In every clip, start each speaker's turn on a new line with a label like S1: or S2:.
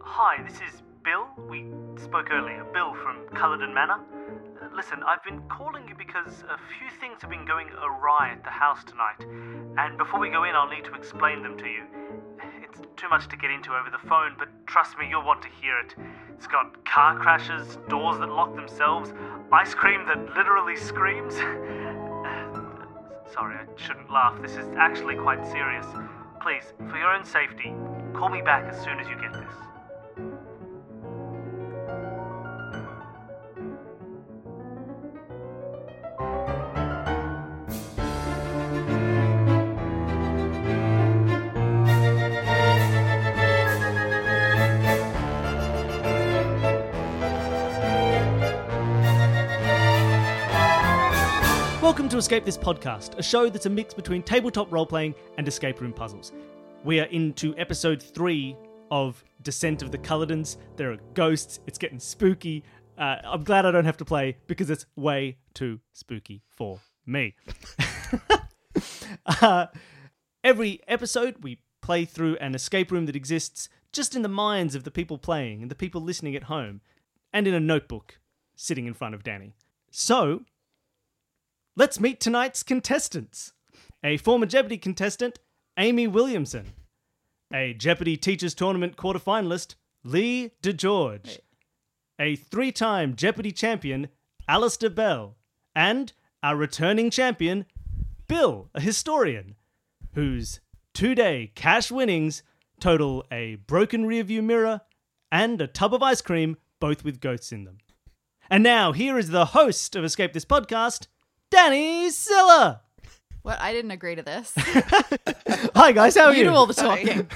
S1: Hi, this is Bill. We spoke earlier. Bill from Culloden Manor. Uh, listen, I've been calling you because a few things have been going awry at the house tonight. And before we go in, I'll need to explain them to you. It's too much to get into over the phone, but trust me, you'll want to hear it. It's got car crashes, doors that lock themselves, ice cream that literally screams. Sorry, I shouldn't laugh. This is actually quite serious. Please, for your own safety, call me back as soon as you get this. To Escape This Podcast, a show that's a mix between tabletop role playing and escape room puzzles. We are into episode three of Descent of the Cullodens. There are ghosts, it's getting spooky. Uh, I'm glad I don't have to play because it's way too spooky for me. uh, every episode, we play through an escape room that exists just in the minds of the people playing and the people listening at home, and in a notebook sitting in front of Dani. So, Let's meet tonight's contestants. A former Jeopardy contestant, Amy Williamson. A Jeopardy Teachers Tournament quarterfinalist, Lee DeGeorge. A three time Jeopardy champion, Alistair Bell. And our returning champion, Bill, a historian, whose two day cash winnings total a broken rearview mirror and a tub of ice cream, both with ghosts in them. And now, here is the host of Escape This Podcast, Dani Siller.
S2: What? I didn't agree to this.
S1: Hi guys, how are
S2: you
S1: you?
S2: do all the talking.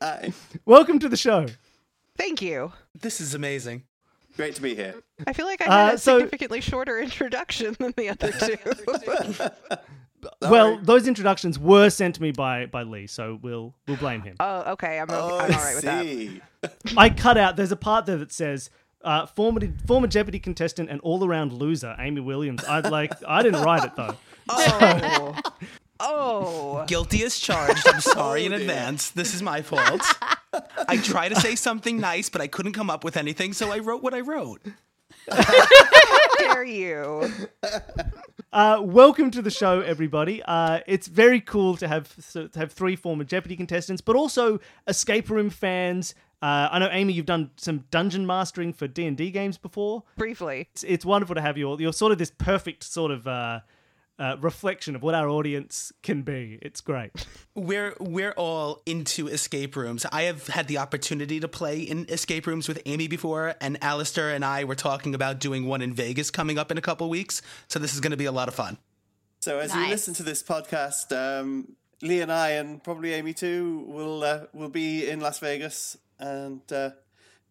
S3: Hi.
S1: Welcome to the show.
S4: Thank you.
S3: This is amazing.
S5: Great to be here.
S4: I feel like I
S1: Uh,
S4: had a
S1: so-
S4: significantly shorter introduction than the other two.
S1: Well, those introductions were sent to me by by Lee, so we'll we'll blame him.
S4: oh, okay. I'm,
S5: Oh,
S4: I'm all
S5: I
S4: with that.
S1: I cut out. There's a part there that says. Uh, former former Jeopardy contestant and all around loser Amy Williams. I'd like. I didn't write it though.
S4: Oh. oh.
S3: Guilty as charged. I'm sorry in
S5: dear.
S3: advance. This is my fault. I tried to say something nice, but I couldn't come up with anything, so I wrote what I wrote.
S4: dare you?
S1: Uh, welcome to the show, everybody. Uh, it's very cool to have to have three former Jeopardy contestants, but also escape room fans. Uh, I know Amy, you've done some dungeon mastering for D and D games before.
S4: Briefly.
S1: It's, it's wonderful to have you all. You're sort of this perfect sort of uh, uh, reflection of what our audience can be. It's great.
S3: We're we're all into escape rooms. I have had the opportunity to play in escape rooms with Amy before, and Alistair and I were talking about doing one in Vegas coming up in a couple weeks. So this is going to be a lot of fun.
S5: So as you listen to this podcast, um, Lee and I, and probably Amy too, will uh, will be in Las Vegas, and uh,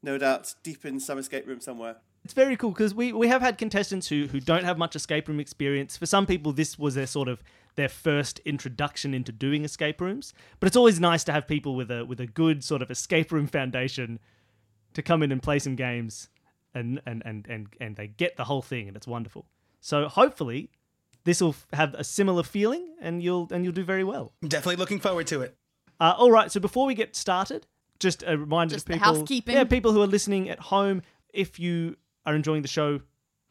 S5: no doubt deep in some escape room somewhere.
S1: It's very cool because we, we have had contestants who, who don't have much escape room experience. For some people, this was their sort of their first introduction into doing escape rooms. But it's always nice to have people with a with a good sort of escape room foundation to come in and play some games, and and and and, and they get the whole thing, and it's wonderful. So hopefully, this will have a similar feeling, and you'll and you'll do very well.
S3: Definitely looking forward to it.
S1: Uh, all right. So before we get started, just a reminder
S2: Just
S1: to people,
S2: housekeeping.
S1: yeah, people who are listening at home, if you are enjoying the show,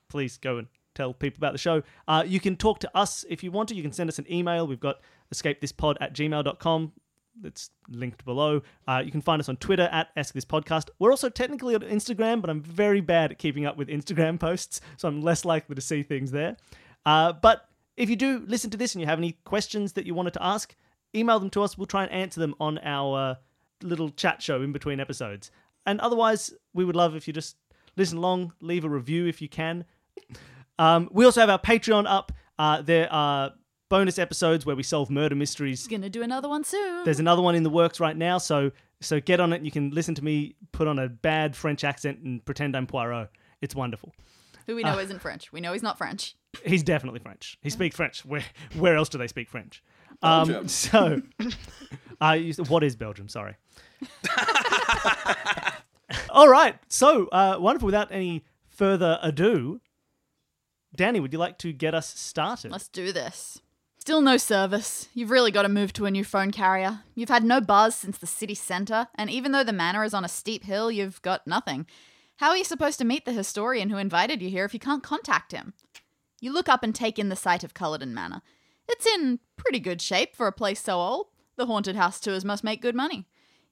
S1: please go and tell people about the show. Uh, you can talk to us if you want to. You can send us an email. We've got escapethispod at gmail.com. It's linked below. Uh, you can find us on Twitter at Ask This Podcast. We're also technically on Instagram, but I'm very bad at keeping up with Instagram posts, so I'm less likely to see things there. Uh, but if you do listen to this and you have any questions that you wanted to ask, email them to us. We'll try and answer them on our little chat show in between episodes. And otherwise, we would love if you just listen along, leave a review if you can. Um, we also have our Patreon up. Uh, there are bonus episodes where we solve murder mysteries.
S2: Gonna do another one soon.
S1: There's another one in the works right now, so so get on it. You can listen to me put on a bad French accent and pretend I'm Poirot. It's wonderful.
S2: Who we know isn't French. We know he's not French.
S1: He's definitely French. He speaks French. Where where else do they speak French? Um, so, uh, you- what is Belgium? Sorry. All right. So uh, wonderful. Without any further ado, Dani, would you like to get us started?
S2: Let's do this. Still no service. You've really got to move to a new phone carrier. You've had no buzz since the city centre, and even though the manor is on a steep hill, you've got nothing. How are you supposed to meet the historian who invited you here if you can't contact him? You look up and take in the sight of Culloden Manor. It's in pretty good shape for a place so old. The haunted house tours must make good money.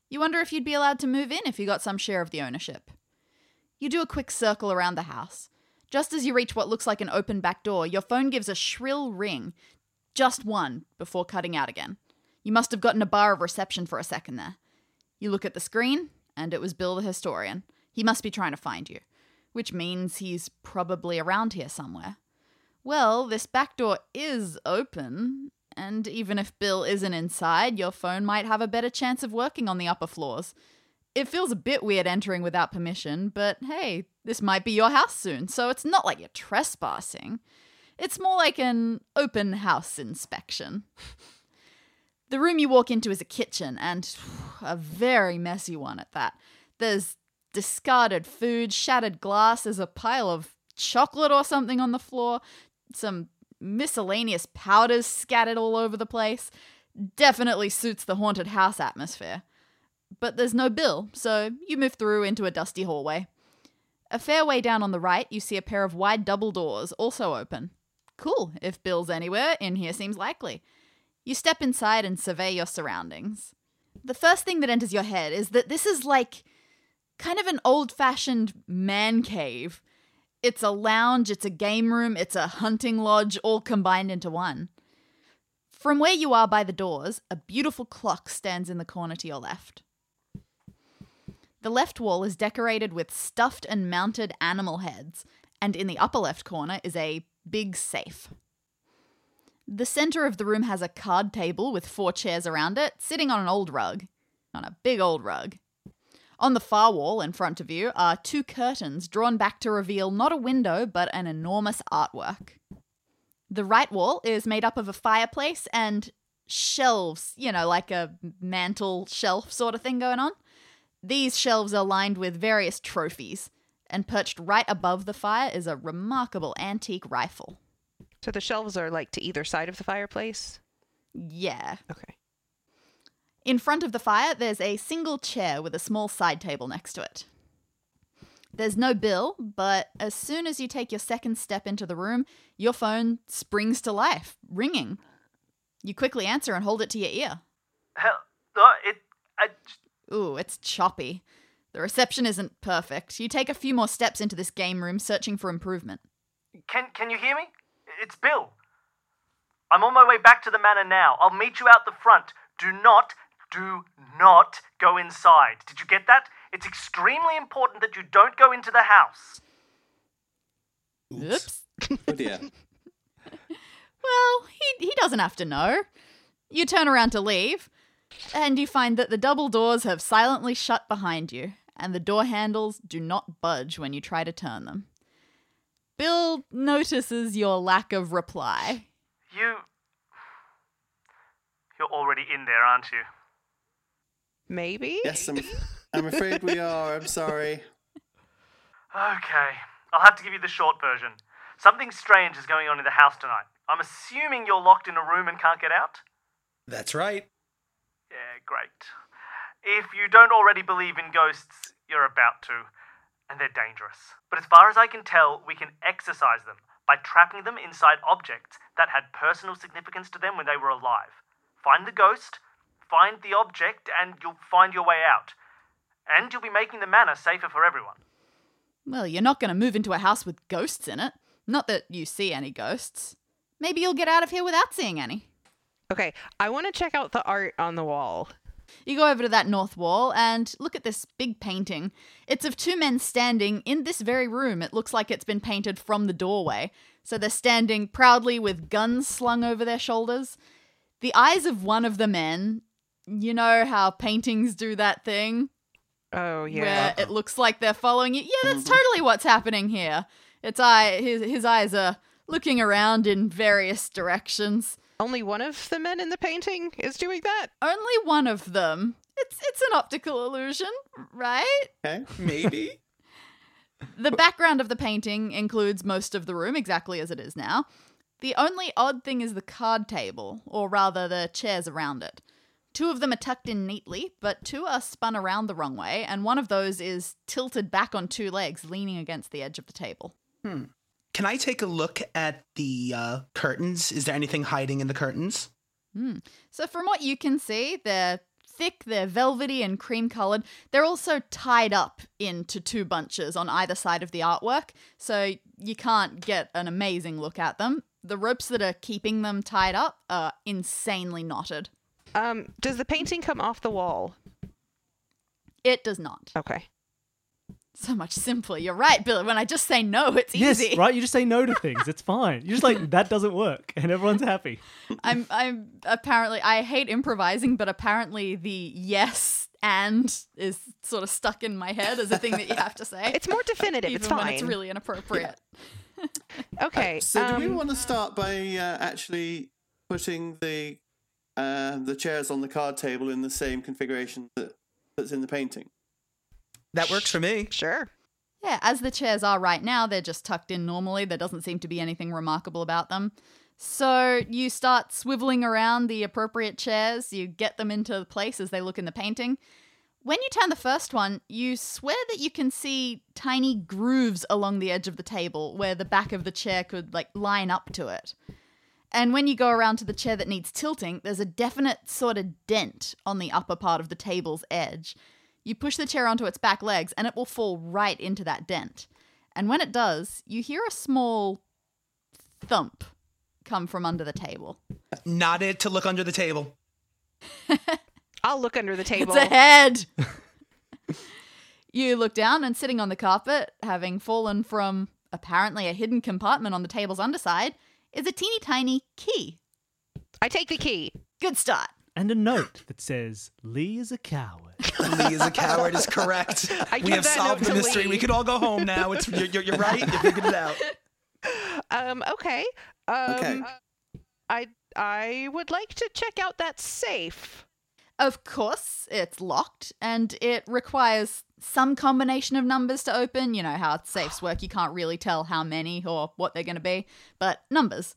S2: You wonder if you'd be allowed to move in if you got some share of the ownership. You do a quick circle around the house. Just as you reach what looks like an open back door, your phone gives a shrill ring. Just one before cutting out again. You must have gotten a bar of reception for a second there. You look at the screen, and it was Bill the historian. He must be trying to find you, which means he's probably around here somewhere. Well, this back door is open, and even if Bill isn't inside, your phone might have a better chance of working on the upper floors. It feels a bit weird entering without permission, but hey, this might be your house soon, so it's not like you're trespassing. It's more like an open house inspection. the room you walk into is a kitchen, and a very messy one at that. There's discarded food, shattered glass, there's a pile of chocolate or something on the floor, some miscellaneous powders scattered all over the place. Definitely suits the haunted house atmosphere. But there's no bill, so you move through into a dusty hallway. A fair way down on the right, you see a pair of wide double doors, also open. Cool, if Bill's anywhere, in here seems likely. You step inside and survey your surroundings. The first thing that enters your head is that this is like kind of an old fashioned man cave. It's a lounge, it's a game room, it's a hunting lodge, all combined into one. From where you are by the doors, a beautiful clock stands in the corner to your left. The left wall is decorated with stuffed and mounted animal heads, and in the upper left corner is a big safe. The center of the room has a card table with four chairs around it, sitting on an old rug. On a big old rug. On the far wall in front of you are two curtains drawn back to reveal not a window, but an enormous artwork. The right wall is made up of a fireplace and shelves, you know, like a mantle shelf sort of thing going on. These shelves are lined with various trophies, and perched right above the fire is a remarkable antique rifle.
S4: So the shelves are like to either side of the fireplace.
S2: Yeah.
S4: Okay.
S2: In front of the fire, there's a single chair with a small side table next to it. There's no bill, but as soon as you take your second step into the room, your phone springs to life, ringing. You quickly answer and hold it to your ear.
S1: Hell, uh, it. I,
S2: Ooh, it's choppy. The reception isn't perfect. You take a few more steps into this game room, searching for improvement.
S1: can can you hear me? It's Bill. I'm on my way back to the manor now. I'll meet you out the front. Do not, do not go inside. Did you get that? It's extremely important that you don't go into the house.
S2: Oops.
S5: Oh dear.
S2: Well, he, he doesn't have to know. You turn around to leave, and you find that the double doors have silently shut behind you, and the door handles do not budge when you try to turn them. Bill notices your lack of reply.
S1: You. You're already in there, aren't you?
S4: Maybe.
S5: Yes, I'm, I'm afraid we are. I'm sorry.
S1: Okay, I'll have to give you the short version. Something strange is going on in the house tonight. I'm assuming you're locked in a room and can't get out?
S3: That's right.
S1: Yeah, great. If you don't already believe in ghosts, you're about to, and they're dangerous. But as far as I can tell, we can exorcise them by trapping them inside objects that had personal significance to them when they were alive. Find the ghost, find the object, and you'll find your way out. And you'll be making the manor safer for everyone.
S2: Well, you're not going to move into a house with ghosts in it. Not that you see any ghosts. Maybe you'll get out of here without seeing any.
S4: Okay. I want to check out the art on the wall.
S2: You go over to that north wall and look at this big painting. It's of two men standing in this very room. It looks like it's been painted from the doorway. So they're standing proudly with guns slung over their shoulders. The eyes of one of the men, you know how paintings do that thing
S4: Oh yeah.
S2: where it looks like they're following you. Yeah, that's mm-hmm. totally what's happening here. Its eye his his eyes are looking around in various directions.
S4: Only one of the men in the painting is doing that.
S2: Only one of them. It's it's an optical illusion, right?
S5: Okay.
S3: Maybe.
S2: The background of the painting includes most of the room exactly as it is now. The only odd thing is the card table, or rather the chairs around it. Two of them are tucked in neatly, but two are spun around the wrong way, and one of those is tilted back on two legs, leaning against the edge of the table.
S3: Can I take a look at the uh, curtains? Is there anything hiding in the curtains?
S2: So, from what you can see, they're thick, they're velvety and cream colored. They're also tied up into two bunches on either side of the artwork, so you can't get an amazing look at them. The ropes that are keeping them tied up are insanely knotted.
S4: Um, does the painting come off the wall?
S2: It does not.
S4: Okay.
S2: So much simpler. You're right, Billy. When I just say no, it's easy.
S1: Yes,
S2: easy.
S1: right. You just say no to things. It's fine. You're just like that doesn't work, and everyone's happy.
S2: I'm I'm apparently I hate improvising, but apparently the yes and is sort of stuck in my head as a thing that you have to say.
S4: It's more definitive.
S2: even
S4: it's
S2: when
S4: fine.
S2: it's really inappropriate.
S4: okay.
S5: So, do we
S4: um,
S5: want to start by uh, actually putting the uh, the chairs on the card table in the same configuration that, that's in the painting?
S3: That works for me.
S4: Sure.
S2: Yeah, as the chairs are right now, they're just tucked in normally. There doesn't seem to be anything remarkable about them. So you start swiveling around the appropriate chairs, you get them into place as they look in the painting. When you turn the first one, you swear that you can see tiny grooves along the edge of the table where the back of the chair could like line up to it. And when you go around to the chair that needs tilting, there's a definite sort of dent on the upper part of the table's edge. You push the chair onto its back legs and it will fall right into that dent. And when it does, you hear a small thump come from under the table.
S3: Not it to look under the table.
S4: I'll look under the table.
S2: It's a head! you look down and sitting on the carpet, having fallen from apparently a hidden compartment on the table's underside, is a teeny tiny key.
S4: I take the key.
S2: Good start.
S1: And a note that says Lee is a coward.
S3: Lee is a coward is correct.
S4: I
S3: we
S4: give
S3: have
S4: that
S3: solved
S4: note
S3: the
S4: to
S3: mystery.
S4: Lee.
S3: We can all go home now. It's you're, you're, you're right. You figured it out.
S4: Um, okay. Um,
S5: Okay.
S4: I I would like to check out that safe.
S2: Of course, it's locked and it requires some combination of numbers to open. You know how safes work, you can't really tell how many or what they're going to be, but numbers.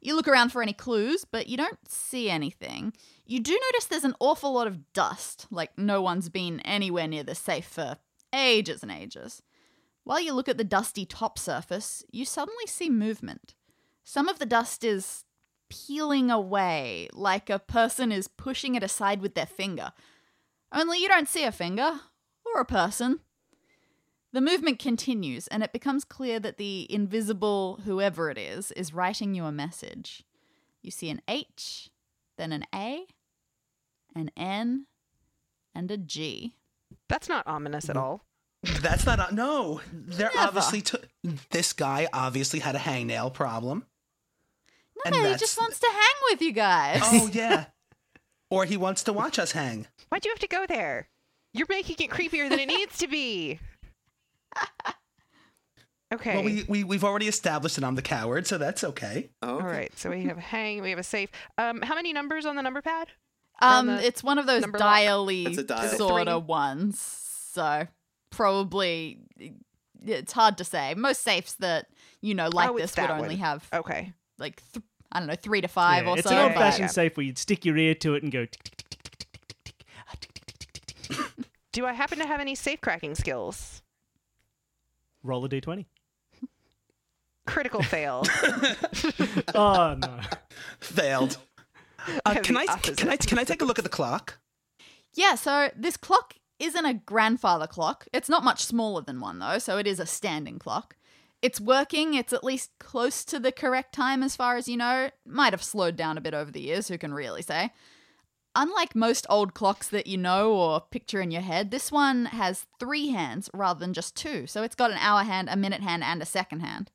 S2: You look around for any clues, but you don't see anything. You do notice there's an awful lot of dust, like no one's been anywhere near the safe for ages and ages. While you look at the dusty top surface, you suddenly see movement. Some of the dust is peeling away, like a person is pushing it aside with their finger. Only you don't see a finger or a person. The movement continues, and it becomes clear that the invisible whoever it is is writing you a message. You see an H, then an A, an N, and a G.
S4: That's not ominous at all.
S3: That's not no. They're
S2: Never.
S3: obviously t- this guy obviously had a hangnail problem. And
S2: he just wants to hang with you guys.
S3: Oh yeah. or he wants to watch us hang.
S4: Why'd you have to go there? You're making it creepier than it needs to be. Okay.
S3: Well, we, we we've already established that I'm the coward, so that's okay.
S5: Oh, okay.
S4: right. So we have a hang. We have a safe. Um, how many numbers on the number pad?
S2: Um, it's one of those
S4: number lock?
S2: dial-y
S5: dial.
S2: sort of ones. So probably it's hard to say. Most safes that you know like
S4: Oh,
S2: this would
S4: that
S2: only have
S4: Okay.
S2: like th- I don't know, three to five
S1: yeah,
S2: or
S1: it's
S2: so.
S1: It's
S2: an
S1: old
S4: fashioned
S1: safe where you'd stick your ear to it and go.
S4: Do I happen to have any safe cracking skills?
S1: Roll a d20.
S4: Critical fail.
S1: oh no.
S3: Failed. Uh, can I can I can I take a look at the clock?
S2: Yeah, so this clock isn't a grandfather clock. It's not much smaller than one though, so it is a standing clock. It's working, it's at least close to the correct time as far as you know. Might have slowed down a bit over the years, who can really say? Unlike most old clocks that you know or picture in your head, this one has three hands rather than just two. So it's got an hour hand, a minute hand, and a second hand.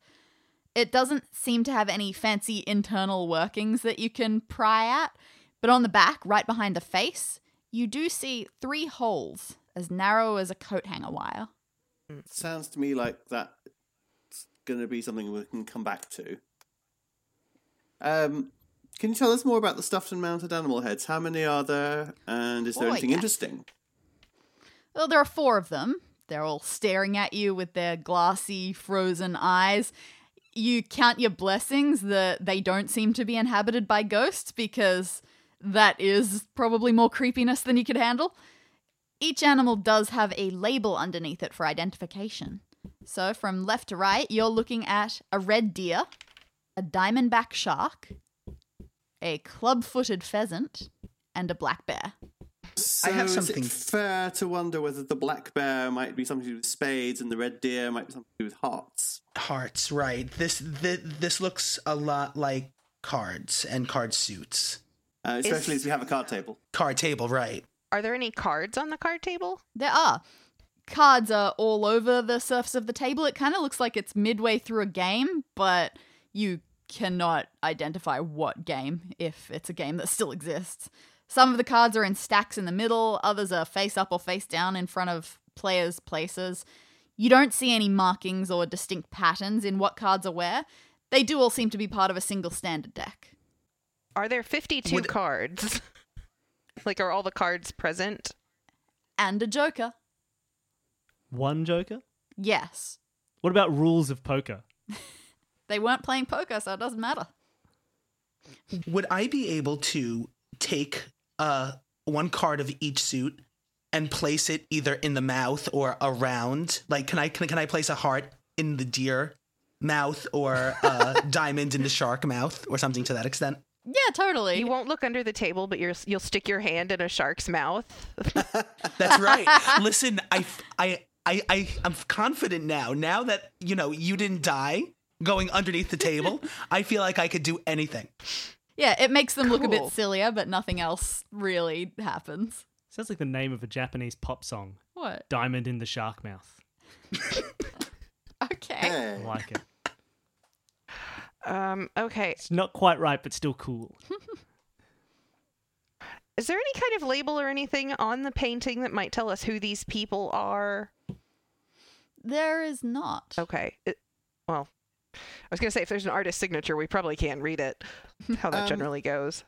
S2: It doesn't seem to have any fancy internal workings that you can pry at, but on the back, right behind the face, you do see three holes as narrow as a coat hanger wire.
S5: Mm, sounds to me like that's going to be something we can come back to. Um, can you tell us more about the stuffed and mounted animal heads? How many are there, and is there
S2: Oh,
S5: anything
S2: yes.
S5: interesting?
S2: Well, there are four of them. They're all staring at you with their glassy, frozen eyes. you count your blessings that they don't seem to be inhabited by ghosts because that is probably more creepiness than you could handle. Each animal does have a label underneath it for identification. So, from left to right, you're looking at a red deer, a diamondback shark, a club footed pheasant, and a black bear.
S5: So
S3: have
S5: is
S3: something-
S5: it fair to wonder whether the black bear might be something to do with spades and the red deer might be something to do with hearts?
S3: Hearts, right? This this, this looks a lot like cards and card suits.
S5: Uh, especially as we have a card table.
S3: Card table, right?
S4: Are there any cards on the card table?
S2: There are. Cards are all over the surface of the table. It kind of looks like it's midway through a game, but you cannot identify what game if it's a game that still exists. Some of the cards are in stacks in the middle, others are face up or face down in front of players' places. You don't see any markings or distinct patterns in what cards are where. They do all seem to be part of a single standard deck.
S4: Are there 52
S3: Would-
S4: cards? like, are all the cards present?
S2: And a joker.
S1: One Joker?
S2: Yes.
S1: What about rules of poker?
S2: They weren't playing poker, so it doesn't matter.
S3: Would I be able to take uh one card of each suit and place it either in the mouth or around? Like, can I can, can I place a heart in the deer mouth or a diamond in the shark mouth or something to that extent?
S2: Yeah, totally.
S4: You won't look under the table, but you're, you'll stick your hand in a shark's mouth.
S3: That's right. Listen, I, I, I, I, I'm confident now. Now that you know you didn't die going underneath the table, I feel like I could do anything.
S2: Yeah, it makes them look a bit sillier, but nothing else really happens.
S1: Sounds like the name of a Japanese pop song.
S2: What?
S1: Diamond in the Shark Mouth.
S2: Okay.
S1: I like it.
S4: Um, okay.
S1: It's not quite right, but still cool.
S4: Is there any kind of label or anything on the painting that might tell us who these people are?
S2: There is not.
S4: Okay. It, well, I was going to say, if there's an artist signature, we probably can't read it. How that
S5: Um,
S4: generally goes.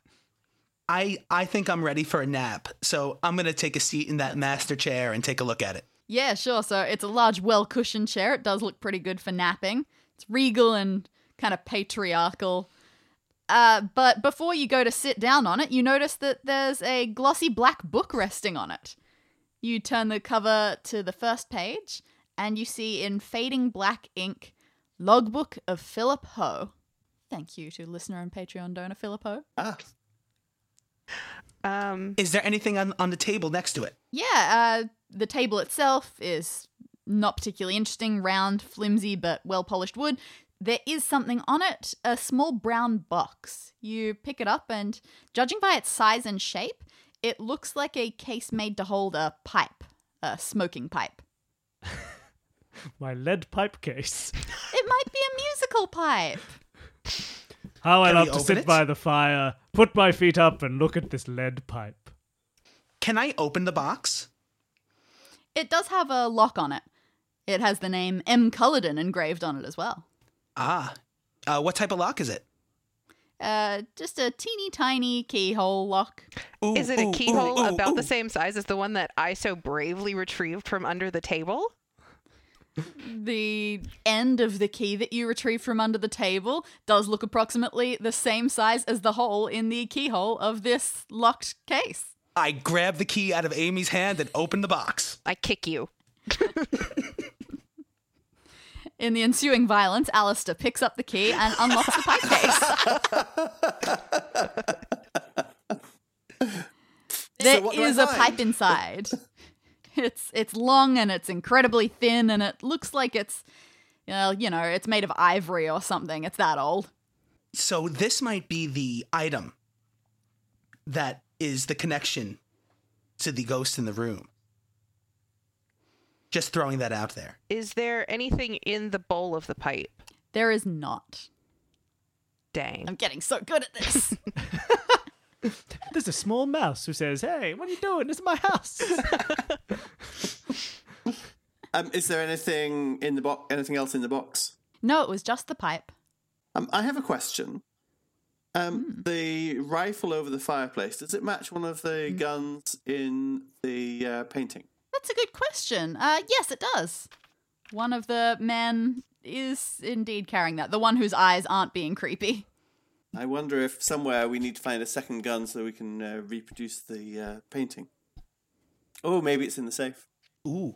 S3: I, I think I'm ready for a nap, so I'm gonna take a seat in that master chair and take a look at it.
S2: Yeah, sure. So it's a large, well cushioned chair. It does look pretty good for napping. It's regal and kind of patriarchal. Uh, but before you go to sit down on it, you notice that there's a glossy black book resting on it. You turn the cover to the first page, and you see in fading black ink, Logbook of Philip Ho. Thank you to listener and Patreon donor Philip Ho.
S5: Ah,
S4: Um,
S3: Is there anything on, on the table next to it?
S2: Yeah, uh, the table itself is not particularly interesting, round, flimsy, but well polished wood. There is something on it a small brown box. You pick it up, and judging by its size and shape, it looks like a case made to hold a pipe, a smoking pipe.
S1: My lead pipe case.
S2: It might be a musical pipe.
S1: How I
S3: Can we
S1: love to
S3: open
S1: sit
S3: it?
S1: by the fire, put my feet up, and look at this lead pipe.
S3: Can I open the box?
S2: It does have a lock on it. It has the name M. Culloden engraved on it as well.
S3: Ah, uh, what type of lock is it?
S2: Uh, just a teeny tiny keyhole lock.
S3: Ooh,
S4: is it a keyhole
S3: ooh, ooh,
S4: about the same size as the one that I so bravely retrieved from under the table?
S2: the end of the key that you retrieve from under the table does look approximately the same size as the hole in the keyhole of this locked case.
S3: I grab the key out of Amy's hand and open the box.
S4: I kick you.
S2: In the ensuing violence, Alistair picks up the key and unlocks the pipe case. There
S5: what
S2: is a pipe inside. It's it's long and it's incredibly thin and it looks like it's well, you know, it's made of ivory or something. It's that old.
S3: So this might be the item that is the connection to the ghost in the room. Just throwing that out there.
S4: Is there anything in the bowl of the pipe?
S2: There is not.
S4: Dang.
S2: I'm getting so good at this.
S1: There's a small mouse who says, Hey, what are you doing? This is my house.
S5: um, is there anything in the box? Anything else in the box?
S2: no, it was just the pipe.
S5: Um, I have a question. Um, The rifle over the fireplace does it match one of the guns in the uh, painting?
S2: That's a good question. Uh, yes, it does. One of the men is indeed carrying that. The one whose eyes aren't being creepy.
S5: I wonder if somewhere we need to find a second gun so we can uh, reproduce the uh, painting. Oh, maybe it's in the safe.
S3: Ooh.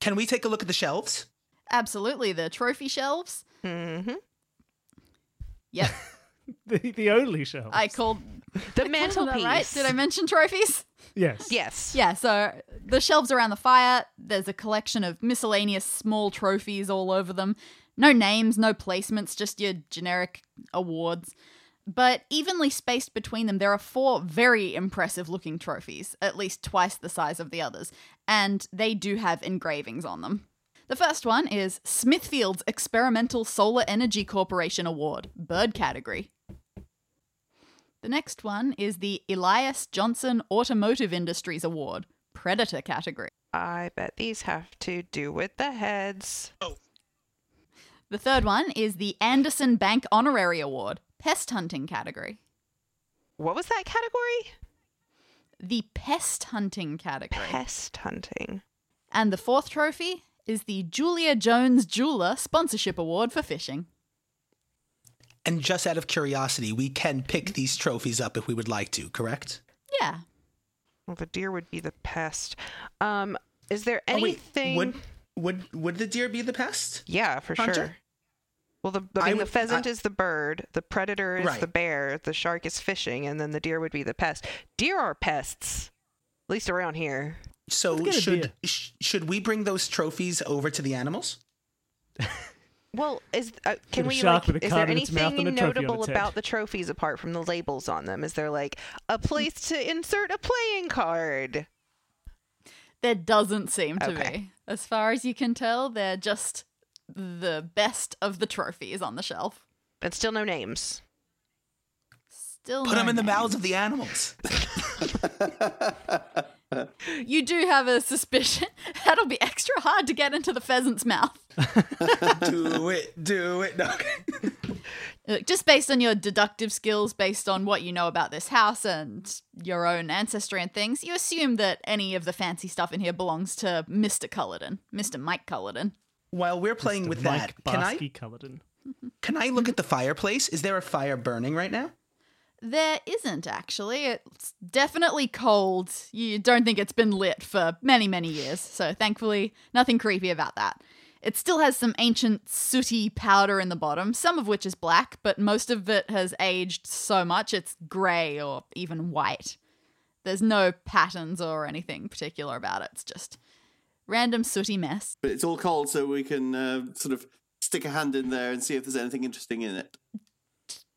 S3: Can we take a look at the shelves?
S2: Absolutely, the trophy shelves.
S4: hmm
S2: Yep,
S1: The, the only shelf.
S2: I called
S4: The
S2: I called
S4: mantelpiece.
S2: right. Did I mention trophies?
S1: yes.
S4: Yes.
S2: Yeah, so the shelves around the fire, there's a collection of miscellaneous small trophies all over them. No names, no placements, just your generic awards. But evenly spaced between them, there are four very impressive looking trophies, at least twice the size of the others, and they do have engravings on them. The first one is Smithfield's Experimental Solar Energy Corporation Award, Bird category. The next one is the Elias Johnson Automotive Industries Award, Predator category.
S4: I bet these have to do with the heads.
S2: Oh, The third one is the Anderson Bank Honorary Award, Pest Hunting category.
S4: What was that category?
S2: The Pest Hunting category.
S4: Pest hunting.
S2: And the fourth trophy is the Julia Jones Jeweler Sponsorship Award for fishing.
S3: And just out of curiosity, we can pick these trophies up if we would like to, correct?
S2: Yeah.
S4: Well, the deer would be the pest. Um, is there
S3: Oh, wait,
S4: anything?
S3: would would would the deer be the pest?
S4: Yeah, for
S3: Hunter?
S4: sure. Well, the, I
S3: I
S4: mean, the pheasant
S3: I-
S4: is the bird, the predator is
S3: Right.
S4: the bear, the shark is fishing, and then the deer would be the pest. Deer are pests, at least around here.
S3: So
S1: Let's get a
S3: should sh- should we bring those trophies over to the animals?
S4: Well, is uh, can we like?
S1: with
S4: Is there
S1: card in its mouth
S4: anything
S1: and a trophy on
S4: notable about the trophies apart from the labels on them? Is there like a place to insert a playing card?
S2: There doesn't seem to
S4: Okay.
S2: be. As far as you can tell, they're just the best of the trophies on the shelf.
S4: And still no names.
S2: Still
S3: Put
S2: no
S3: them in the mouths of the animals.
S2: You do have a suspicion that'll be extra hard to get into the pheasant's mouth.
S3: do it, do it. No.
S2: Look, just based on your deductive skills, based on what you know about this house and your own ancestry and things, you assume that any of the fancy stuff in here belongs to Mr. Culloden, Mr. Mike Culloden.
S3: While we're playing
S1: Mr.
S3: with
S1: Mike
S3: that, can I
S1: Barsky Culloden.
S3: can I look at the fireplace? Is there a fire burning right now?
S2: There isn't actually. It's definitely cold. You don't think it's been lit for many, many years, so thankfully, nothing creepy about that. It still has some ancient sooty powder in the bottom, some of which is black, but most of it has aged so much it's grey or even white. There's no patterns or anything particular about it. It's just random sooty mess.
S5: But it's all cold, so we can uh, sort of stick a hand in there and see if there's anything interesting in it.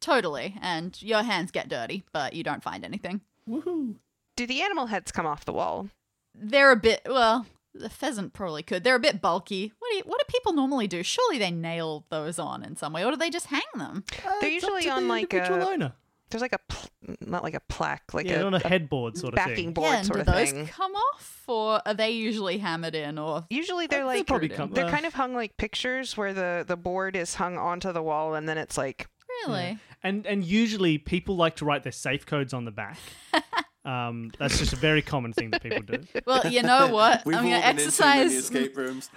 S2: Totally. And your hands get dirty, but you don't find anything.
S1: Woohoo!
S4: Do the animal heads come off the wall?
S2: They're a bit well. The pheasant probably could. They're a bit bulky. What do you, what do people normally do? Surely they nail those on in some way, or do they just hang them?
S4: They're
S1: It's up
S4: usually
S1: to
S4: on
S1: the
S4: like a
S1: owner.
S4: There's like a pl- not like a plaque, like
S1: yeah,
S4: a,
S1: on a
S4: a
S1: headboard sort of
S4: backing
S1: thing.
S4: board
S2: yeah,
S4: sort
S2: do
S4: of
S2: those
S4: thing.
S2: come off, or are they usually hammered in? Or
S4: Usually they're like
S1: they'll probably come-
S4: they're
S1: uh,
S4: kind of hung like pictures where the the board is hung onto the wall and then it's like
S2: really?
S1: And and usually people like to write their safe codes on the back. um, that's just a very common thing that people do.
S2: Well, you know what?
S5: We've
S2: I'm gonna
S5: been in too
S2: exercise.
S5: escape rooms.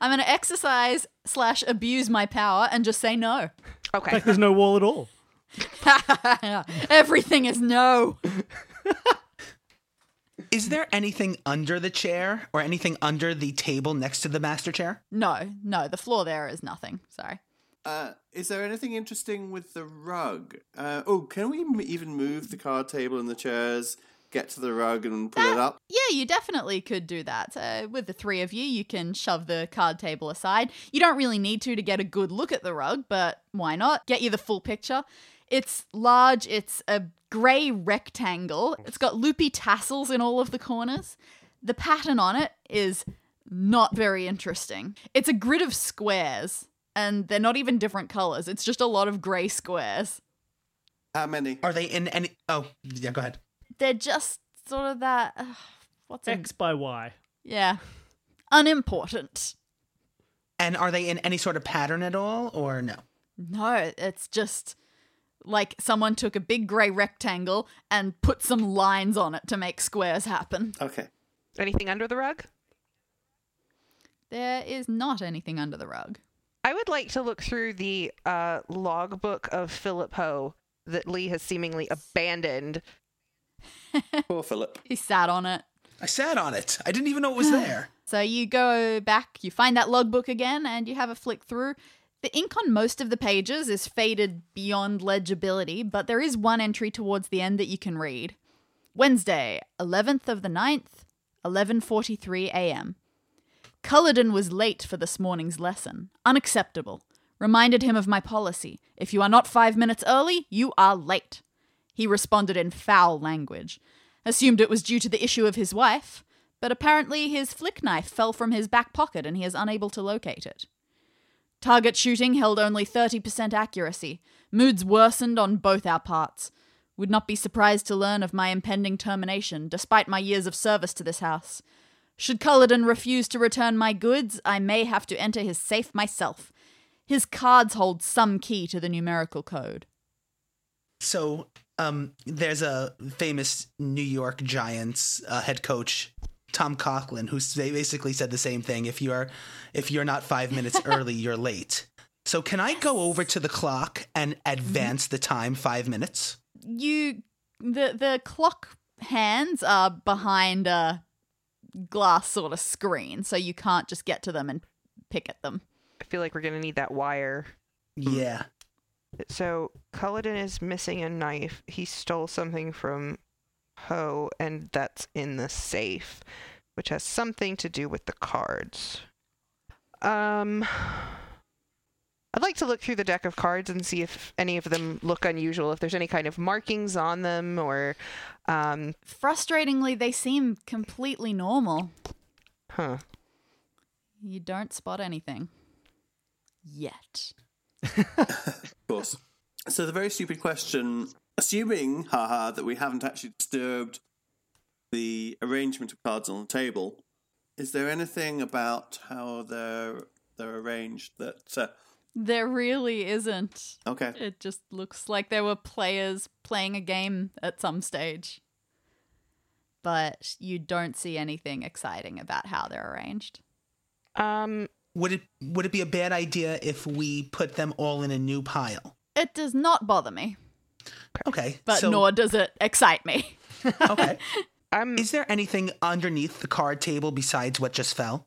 S2: I'm gonna exercise slash abuse my power and just say no.
S4: Okay.
S1: Like there's no wall at all.
S2: Everything is no.
S3: Is there anything under the chair or anything under the table next to the master chair?
S2: No, no. The floor there is nothing. Sorry.
S5: Uh, is there anything interesting with the rug? Uh, oh, can we m- even move the card table and the chairs, get to the rug and pull it up?
S2: Yeah, you definitely could do that. Uh, with the three of you, you can shove the card table aside. You don't really need to to get a good look at the rug, but why not? Get you the full picture. It's large, it's a grey rectangle, it's got loopy tassels in all of the corners. The pattern on it is not very interesting. It's a grid of squares, and they're not even different colours, it's just a lot of grey squares.
S5: How many?
S3: Are they in any? Oh, yeah. Go ahead.
S2: They're just sort of that. Uh, what's a
S1: X by Y.
S2: Yeah. Unimportant.
S3: And are they in any sort of pattern at all, or no?
S2: No, it's just like someone took a big grey rectangle and put some lines on it to make squares happen.
S5: Okay.
S4: Anything under the rug?
S2: There is not anything under the rug.
S4: I would like to look through the uh, logbook of Philip Ho that Lee has seemingly abandoned.
S5: Poor Philip.
S2: He sat on it.
S3: I sat on it. I didn't even know it was there.
S2: So you go back, you find that logbook again, and you have a flick through. The ink on most of the pages is faded beyond legibility, but there is one entry towards the end that you can read. Wednesday, 11th of the 9th, 11:43 a.m. Culloden was late for this morning's lesson. Unacceptable. Reminded him of my policy. If you are not 5 minutes early, you are late. He responded in foul language. Assumed it was due to the issue of his wife, but apparently his flick knife fell from his back pocket and he is unable to locate it. Target shooting held only 30% accuracy. Moods worsened on both our parts. Would not be surprised to learn of my impending termination, despite my years of service to this house. Should Culloden refuse to return my goods, I may have to enter his safe myself. His cards hold some key to the numerical code.
S3: So, um, there's a famous New York Giants uh, head coach, Tom Coughlin, who they basically said the same thing. If you're if you're not five minutes early, you're late. So, can I go over to the clock and advance the time five minutes?
S2: You the the clock hands are behind a glass sort of screen, so you can't just get to them and pick at them.
S4: I feel like we're going to need that wire.
S3: Yeah.
S4: So Culloden is missing a knife. He stole something from Ho, and that's in the safe, which has something to do with the cards. Um, I'd like to look through the deck of cards and see if any of them look unusual. If there's any kind of markings on them, or um,
S2: Frustratingly, they seem completely normal.
S4: huh?
S2: You don't spot anything. Yet.
S5: Of course. So the very stupid question, assuming, haha, that we haven't actually disturbed the arrangement of cards on the table, is there anything about how they're they're arranged that uh,
S2: There really isn't.
S5: okay?
S2: It just looks like there were players playing a game at some stage. But you don't see anything exciting about how they're arranged.
S4: Um,
S3: Would it would it be a bad idea if we put them all in a new pile?
S2: It does not bother me,
S3: Okay.
S2: but
S3: so,
S2: nor does it excite me.
S3: Okay.
S4: I'm
S3: Is there anything underneath the card table besides what just fell?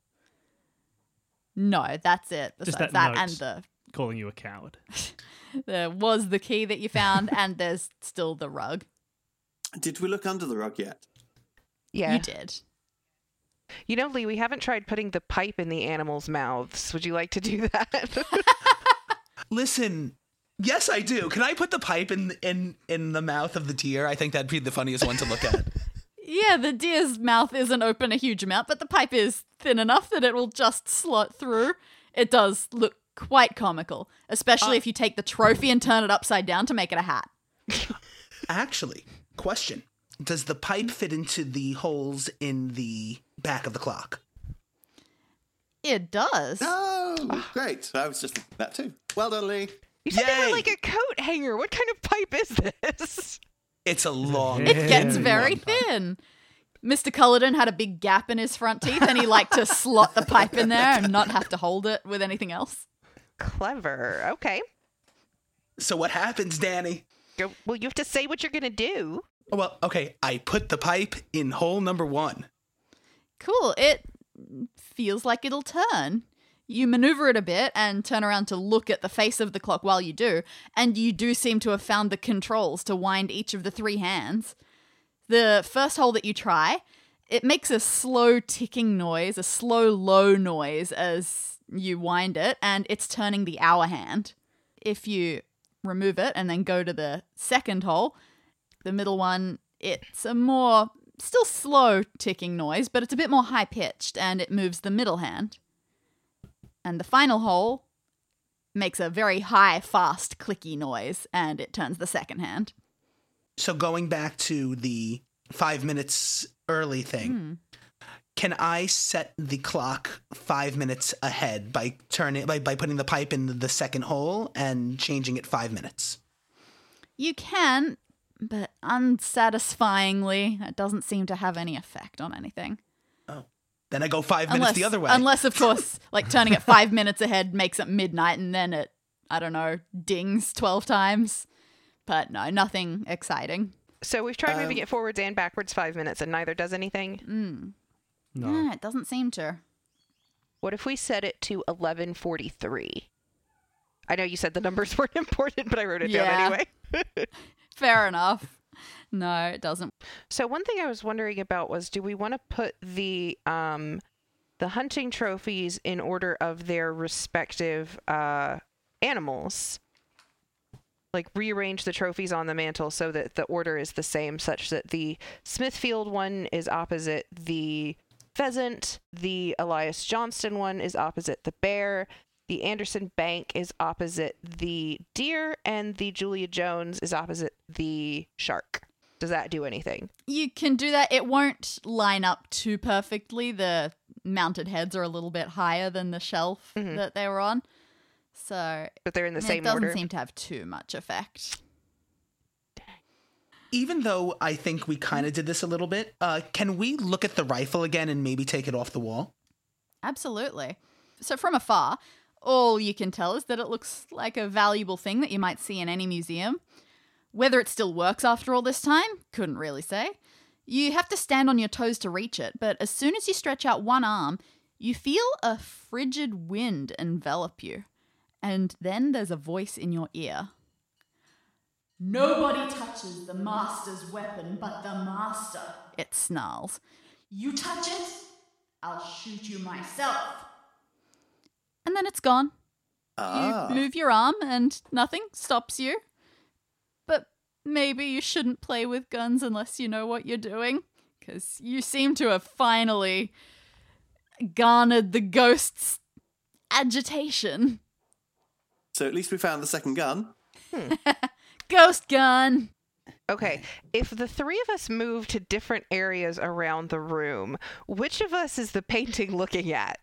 S2: No, that's it.
S1: Just
S2: Besides
S1: that
S2: that, and the
S1: Calling you a coward.
S2: there was the key that you found, and there's still the rug.
S5: Did we look under the rug yet?
S4: yeah.
S2: You did.
S4: You know, Lee, we haven't tried putting the pipe in the animals' mouths. Would you like to do that?
S3: Listen, yes, I do. Can I put the pipe in in in the mouth of the deer? I think that'd be the funniest one to look at.
S2: Yeah, the deer's mouth isn't open a huge amount, but the pipe is thin enough that it will just slot through. It does look quite comical, especially uh, if you take the trophy and turn it upside down to make it a hat.
S3: Actually, question: Does the pipe fit into the holes in the back of the clock?
S2: It does.
S5: Oh, great! I was just that too. Well done, Lee.
S4: you said they
S3: Yay.
S4: were like a coat hanger. What kind of pipe is this?
S3: It's a long.
S2: It gets very thin. Mr. Culloden had a big gap in his front teeth, and he liked to slot the pipe in there and not have to hold it with anything else.
S4: Clever. Okay.
S3: So what happens, Dani?
S4: Go, well, you have to say what you're going to do.
S3: Oh, well, okay, I put the pipe in hole number one.
S2: Cool. It feels like it'll turn. You maneuver it a bit and turn around to look at the face of the clock while you do, and you do seem to have found the controls to wind each of the three hands. The first hole that you try, it makes a slow ticking noise, a slow low noise as you wind it, and it's turning the hour hand. If you remove it and then go to the second hole, the middle one, it's a more still slow ticking noise, but it's a bit more high pitched and it moves the middle hand. And the final hole makes a very high, fast, clicky noise and it turns the second hand.
S3: So going back to the five minutes early thing,
S2: Hmm.
S3: can I set the clock five minutes ahead by turning by, by putting the pipe in the second hole and changing it five minutes?
S2: You can, but unsatisfyingly, it doesn't seem to have any effect on anything. Oh.
S3: Then I go five minutes
S2: unless,
S3: the other way.
S2: Unless, of course, like turning it five minutes ahead makes it midnight and then it, I don't know, dings 12 times. But no, nothing exciting.
S4: So we've tried moving
S3: Um,
S4: it forwards and backwards five minutes, and neither does anything.
S2: Mm.
S1: No.
S2: Yeah, it doesn't seem to.
S4: What if we set it to eleven forty three? I know you said the numbers weren't important, but I wrote it
S2: Yeah.
S4: down anyway.
S2: Fair enough. No, it doesn't.
S4: So one thing I was wondering about was, do we want to put the um, the hunting trophies in order of their respective uh, animals? Like rearrange the trophies on the mantle so that the order is the same, such that the Smithfield one is opposite the pheasant, the Elias Johnston one is opposite the bear, the Anderson Bank is opposite the deer, and the Julia Jones is opposite the shark. Does that do anything?
S2: You can do that. It won't line up too perfectly. The mounted heads are a little bit higher than the shelf
S4: Mhm.
S2: that they were on. So
S4: But they're in the same
S2: it
S4: same
S2: doesn't
S4: order.
S2: seem to have too much effect.
S3: Even though I think we kind of did this a little bit, uh, can we look at the rifle again and maybe take it off the wall?
S2: Absolutely. So from afar, all you can tell is that it looks like a valuable thing that you might see in any museum. Whether it still works after all this time, couldn't really say. You have to stand on your toes to reach it, but as soon as you stretch out one arm, you feel a frigid wind envelop you. And then there's a voice in your ear. Nobody touches the master's weapon but the master, it snarls. You touch it, I'll shoot you myself. And then it's gone.
S5: Ah.
S2: You move your arm and nothing stops you. But maybe you shouldn't play with guns unless you know what you're doing. Because you seem to have finally garnered the ghost's agitation.
S5: So at least we found the second gun.
S2: Ghost gun!
S4: Okay, if the three of us move to different areas around the room, which of us is the painting looking at?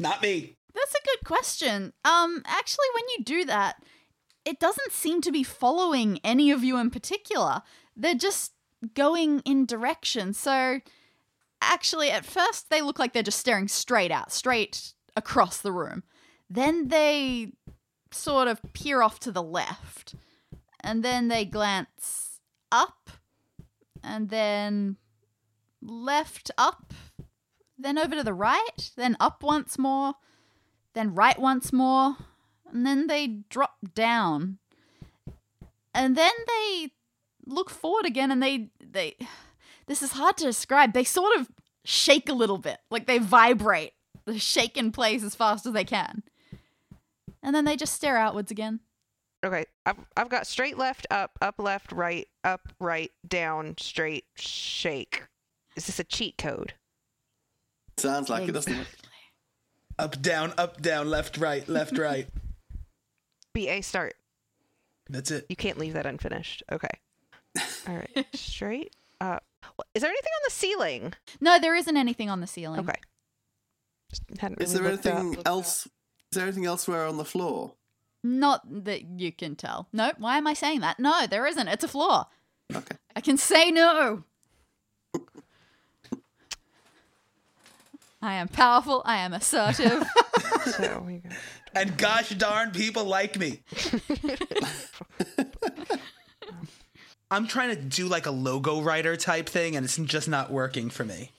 S3: Not me.
S2: That's a good question. Um, actually, when you do that, it doesn't seem to be following any of you in particular. They're just going in direction. So, actually, at first, they look like they're just staring straight out, straight across the room. Then they sort of peer off to the left. And then they glance up. And then left up. Then over to the right. Then up once more then right once more, and then they drop down. And then they look forward again and they they this is hard to describe. They sort of shake a little bit, like they vibrate. They shake in place as fast as they can. And then they just stare outwards again.
S4: Okay, I've, I've got straight left, up, up left, right, up, right, down, straight, shake. Is this a cheat code?
S5: Sounds like it doesn't.
S3: Up, down, up, down, left, right, left, right.
S4: BA start.
S3: That's it.
S4: You can't leave that unfinished. Okay. All right. Straight up. Is there anything on the ceiling?
S2: No, there isn't anything on the ceiling.
S4: Okay. Just hadn't
S5: Is there
S4: looked up.
S5: anything else? Is there anything elsewhere on the floor?
S2: Not that you can tell. No, why am I saying that? No, there isn't. It's a floor.
S5: Okay.
S2: I can say no. I am powerful. I am assertive.
S4: So.
S3: And gosh darn, people like me. I'm trying to do like a logo writer type thing, and it's just not working for me.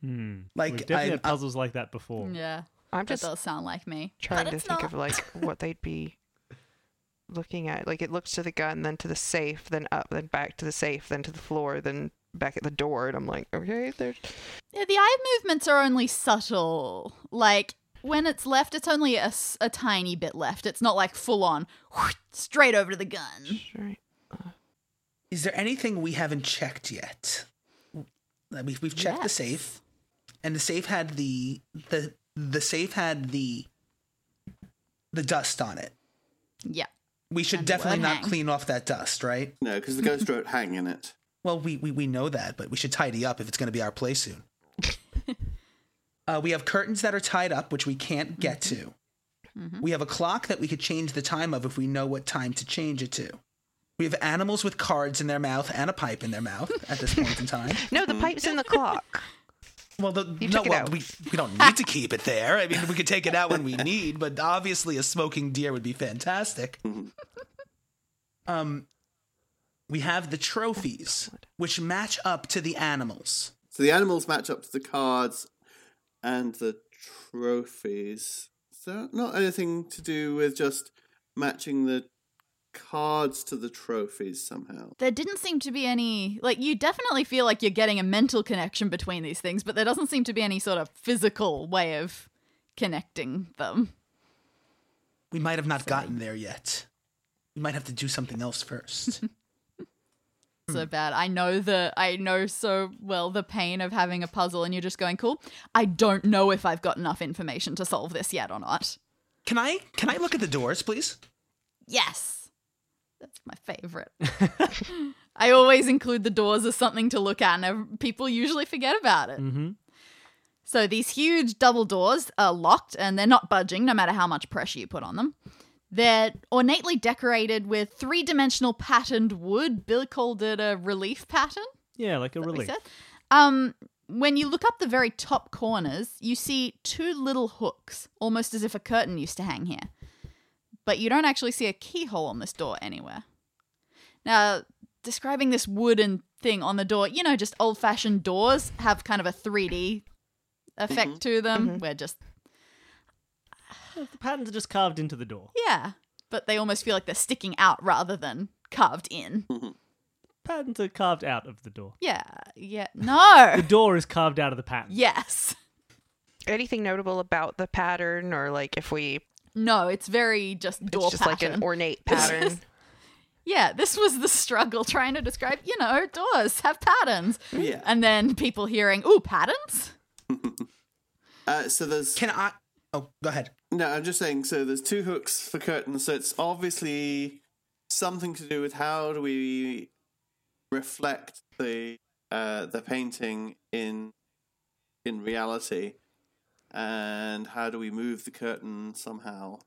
S1: Hmm.
S3: Like,
S1: We've definitely
S3: I-
S1: had puzzles like that before.
S2: yeah,
S4: I'm
S2: that
S4: just
S2: does sound like me.
S4: trying
S2: but
S4: to think
S2: not.
S4: of like what they'd be looking at. Like it looks to the gun, then to the safe, then up, then back to the safe, then to the floor, then back at the door, and I'm like, okay, there's
S2: Yeah, the eye movements are only subtle. Like when it's left, it's only a, a tiny bit left. It's not like full on straight over to the gun.
S4: straight.
S3: Is there anything we haven't checked yet? We've, we've checked the safe, and the safe had the the the safe had the the dust on it.
S2: Yeah.
S3: We should
S2: And
S3: definitely not
S2: hang.
S3: clean off that dust, right?
S5: No, because the ghost wrote hang in it.
S3: Well, we, we, we know that, but we should tidy up if it's going to be our play soon. uh, we have curtains that are tied up, which we can't get to. We have a clock that we could change the time of if we know what time to change it to. We have animals with cards in their mouth and a pipe in their mouth at this point in time.
S4: No, the pipe's in the clock.
S3: Well, the, no, well, we we don't need to keep it there. I mean, we could take it out when we need, but obviously a smoking deer would be fantastic. um, we have the trophies, oh, which match up to the animals.
S5: So the animals match up to the cards and the trophies. So not anything to do with just matching the cards to the trophies somehow.
S2: There didn't seem to be any like you definitely feel like you're getting a mental connection between these things, but there doesn't seem to be any sort of physical way of connecting them.
S3: We might have not gotten there yet. We might have to do something else first.
S2: So bad. I know the I know so well the pain of having a puzzle and you're just going, cool. I don't know if I've got enough information to solve this yet or not.
S3: can I can I look at the doors, please?
S2: Yes. That's my favorite. I always include the doors as something to look at, and people usually forget about it.
S1: Mm-hmm.
S2: So these huge double doors are locked and they're not budging no matter how much pressure you put on them. They're ornately decorated with three dimensional patterned wood. Bill called it a relief pattern.
S1: Yeah, like a relief.
S2: Um, when you look up the very top corners, you see two little hooks, almost as if a curtain used to hang here. But you don't actually see a keyhole on this door anywhere. Now, describing this wooden thing on the door, you know, just old fashioned doors have kind of a 3D effect to them, where just,
S1: The patterns are just carved into the door.
S2: yeah, but they almost feel like they're sticking out rather than carved in.
S1: Patterns are carved out of the door.
S2: Yeah, yeah. No!
S1: The door is carved out of the pattern.
S2: yes.
S4: Anything notable about the pattern, or like if we,
S2: No, it's very just door
S4: it's just like
S2: pattern.
S4: an ornate pattern.
S2: Yeah, this was the struggle trying to describe, you know, doors have patterns.
S5: Yeah.
S2: And then people hearing, ooh, patterns?
S5: Uh, so there's
S3: Can I? Oh, go ahead.
S5: no. I'm just saying. So there's two hooks for curtains. So it's obviously something to do with how do we reflect the uh, the painting in in reality, and how do we move the curtain somehow?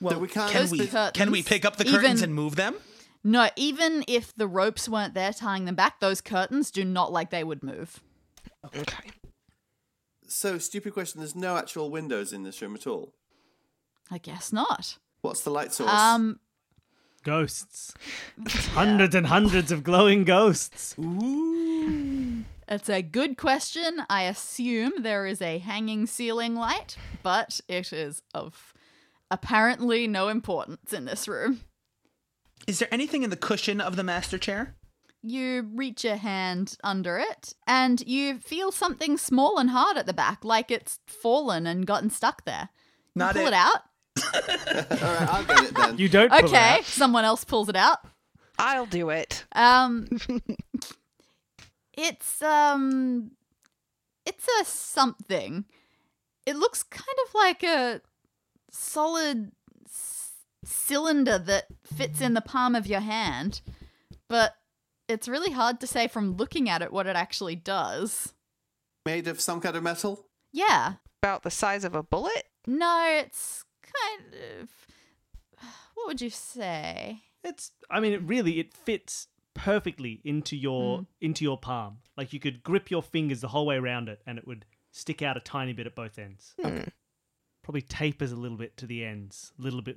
S3: Well,
S5: we can't-
S3: can we
S2: curtains,
S3: can we pick up the curtains
S2: even-
S3: and move them?
S2: No, even if the ropes weren't there tying them back, those curtains do not like they would move.
S4: okay.
S5: So stupid question. There's no actual windows in this room at all.
S2: I guess not.
S5: What's the light source?
S2: Um,
S1: Ghosts. hundreds and hundreds of glowing ghosts. Ooh.
S2: it's a good question. I assume there is a hanging ceiling light, but it is of apparently no importance in this room.
S3: Is there anything in the cushion of the master chair?
S2: You reach your hand under it, and you feel something small and hard at the back, like it's fallen and gotten stuck there. You
S3: Not
S2: pull
S3: it.
S2: it, out.
S5: all right, I'll get it then.
S1: You don't pull it
S2: Okay,
S1: out.
S2: someone else pulls it out.
S4: I'll do it.
S2: Um, it's um, it's a something. It looks kind of like a solid s- cylinder that fits in the palm of your hand, but it's really hard to say from looking at it what it actually does.
S5: Made of some kind of metal.
S2: Yeah,
S4: About the size of a bullet.
S2: no, it's kind of. What would you say?
S1: It's. I mean, it really it fits perfectly into your
S2: Mm.
S1: into your palm. Like you could grip your fingers the whole way around it, and it would stick out a tiny bit at both ends.
S4: Hmm.
S1: Probably tapers a little bit to the ends, a little bit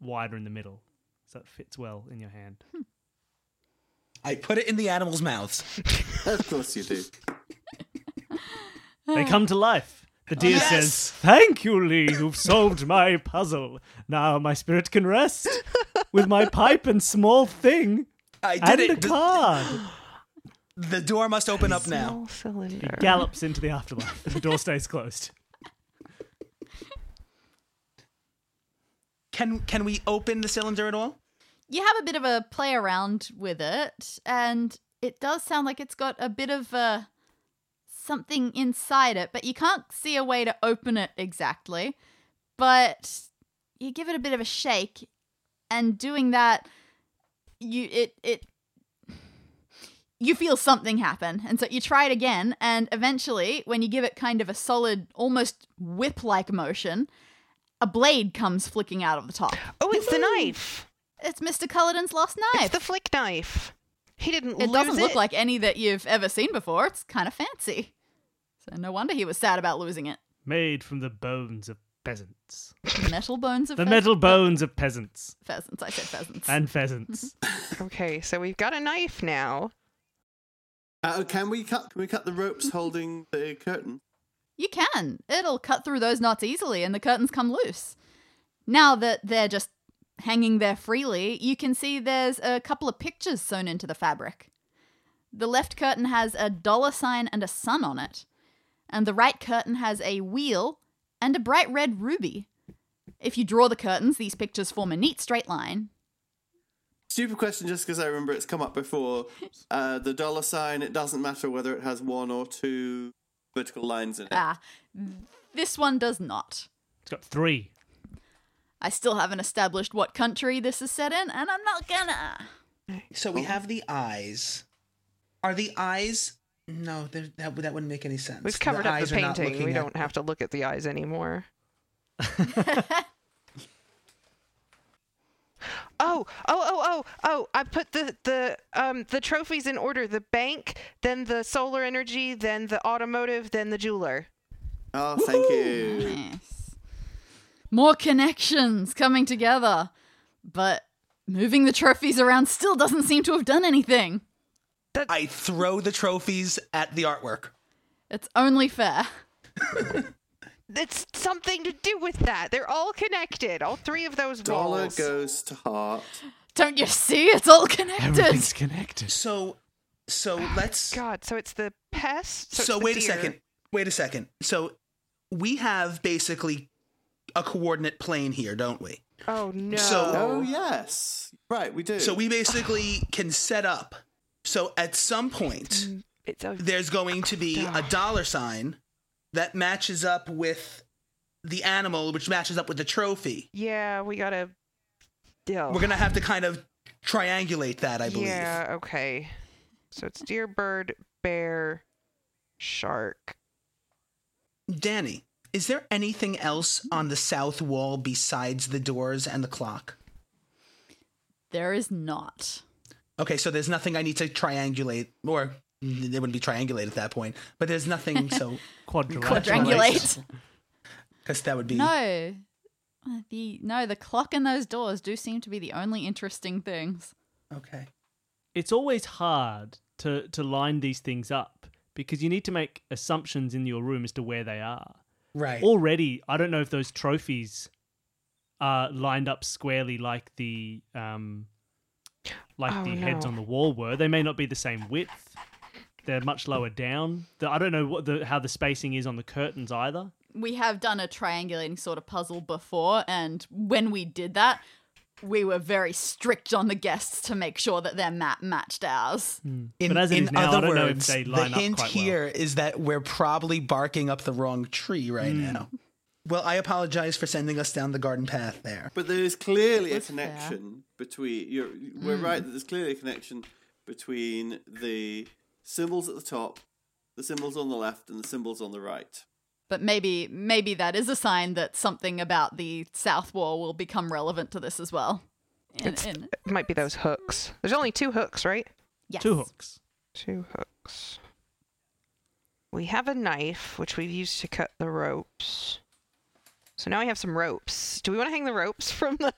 S1: wider in the middle, so it fits well in your hand.
S3: I put it in the animals' mouths.
S5: Of course you do.
S1: They come to life. The deer
S3: Yes!
S1: says, "Thank you, Lee. You've solved my puzzle. Now my spirit can rest with my pipe and small thing
S3: I
S1: and
S3: did
S1: a
S3: it. The,
S1: card."
S3: the door must open up now.
S4: Small cylinder.
S1: Gallops into the afterlife. The door stays closed.
S3: Can can we open the cylinder at all?
S2: You have a bit of a play around with it, and it does sound like it's got a bit of a something inside it, but you can't see a way to open it exactly. But you give it a bit of a shake, and doing that, you it it you feel something happen, and so you try it again, and eventually, when you give it kind of a solid, almost whip-like motion, a blade comes flicking out of the top.
S4: Oh, it's the knife.
S2: It's Mr. Culloden's lost knife.
S4: It's the flick knife. He didn't
S2: It
S4: lose
S2: doesn't look
S4: it.
S2: like any that you've ever seen before. It's kind of fancy. So no wonder he was sad about losing it.
S1: Made from the bones of peasants.
S2: The metal bones of
S1: The
S2: pheas-
S1: metal bones of peasants
S2: pheasants. I said pheasants.
S1: and pheasants.
S4: Okay, so we've got a knife now.
S5: Uh, can we cut? Can we cut the ropes holding the curtain?
S2: You can. It'll cut through those knots easily and the curtains come loose. Now that they're just hanging there freely, you can see there's a couple of pictures sewn into the fabric. The left curtain has a dollar sign and a sun on it, and the right curtain has a wheel and a bright red ruby. If you draw the curtains, these pictures form a neat straight line.
S5: Stupid question, just because I remember it's come up before. Uh, the dollar sign. It doesn't matter whether it has one or two vertical lines in it.
S2: Ah, this one does not.
S1: It's got three.
S2: I still haven't established what country this is set in, and I'm not gonna.
S3: So we have the eyes. Are the eyes? No, that that wouldn't make any sense.
S4: We've covered
S3: the
S4: up
S3: eyes
S4: the
S3: are not
S4: painting. We
S3: at-
S4: don't have to look at the eyes anymore. Oh, oh, oh, oh, oh! I put the the um the trophies in order: the bank, then the solar energy, then the automotive, then the jeweler.
S5: Oh, thank you.
S2: Nice. More connections coming together. But moving the trophies around still doesn't seem to have done anything.
S3: I throw the trophies at the artwork.
S2: It's only fair.
S4: It's something to do with that. They're all connected. All three of those
S5: Dollar
S4: walls.
S5: goes to heart.
S2: Don't you see? It's all connected.
S1: Everything's connected.
S3: So, so let's.
S4: God, so it's the pest.
S3: So,
S4: it's the
S3: wait a second. Wait a second. So we have basically a coordinate plane here, don't we?
S4: Oh no.
S3: So-
S5: Oh yes, right. We do.
S3: So we basically can set up. So at some point,
S4: Mm, it's a
S3: there's going to be a dollar sign that matches up with the animal, which matches up with the trophy.
S4: yeah. We gotta. Yeah.
S3: We're gonna have to kind of triangulate that, I believe.
S4: Yeah. Okay. So it's deer, bird, bear, shark.
S3: Dani, is there anything else on the south wall besides the doors and the clock?
S2: There is not.
S3: Okay, so there's nothing I need to triangulate, or it wouldn't be triangulate at that point. But there's nothing so
S1: Quadrilateral.
S2: Quadrangulate.
S3: because that would be
S2: No. Uh, The no, the clock and those doors do seem to be the only interesting things.
S3: okay.
S1: It's always hard to to line these things up because you need to make assumptions in your room as to where they are.
S3: Right.
S1: Already, I don't know if those trophies are lined up squarely like the um like
S4: Oh,
S1: the heads on the wall were. They may not be the same width. They're much lower down. The, I don't know what the how the spacing is on the curtains either.
S2: We have done a triangulating sort of puzzle before, and when we did that, we were very strict on the guests to make sure that their map matched ours.
S3: In,
S1: But as it
S3: in
S1: is now, I
S3: other
S1: don't know if
S3: words,
S1: they
S3: the
S1: line up
S3: hint
S1: quite well.
S3: here is that we're probably barking up the wrong tree right
S1: Hmm.
S3: now. Well, I apologize for sending us down the garden path there.
S5: But there is clearly a
S2: That's fair.
S5: connection between. You're, we're right that there's clearly a connection between the symbols at the top, the symbols on the left, and the symbols on the right.
S2: But maybe maybe that is a sign that something about the south wall will become relevant to this as well. In- in-
S4: It might be those hooks. There's only two hooks, right?
S2: yes.
S1: Two hooks.
S4: Two hooks. We have a knife, which we've used to cut the ropes. So now we have some ropes. Do we want to hang the ropes from the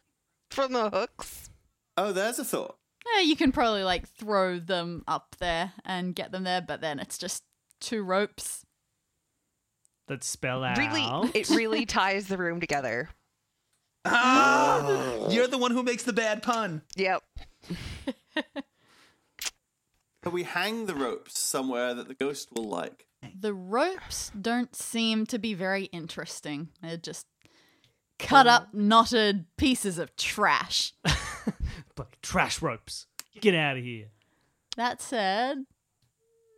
S4: from the hooks?
S5: Oh, there's a thought.
S2: Yeah, you can probably like throw them up there and get them there, but then it's just two ropes.
S1: That spell out.
S4: Really, it really ties the room together.
S3: Ah, you're the one who makes the bad pun.
S4: Yep.
S5: Can we hang the ropes somewhere that the ghost will like?
S2: The ropes don't seem to be very interesting. They're just cut up, knotted pieces of trash.
S1: like trash ropes. Get out of here.
S2: That said,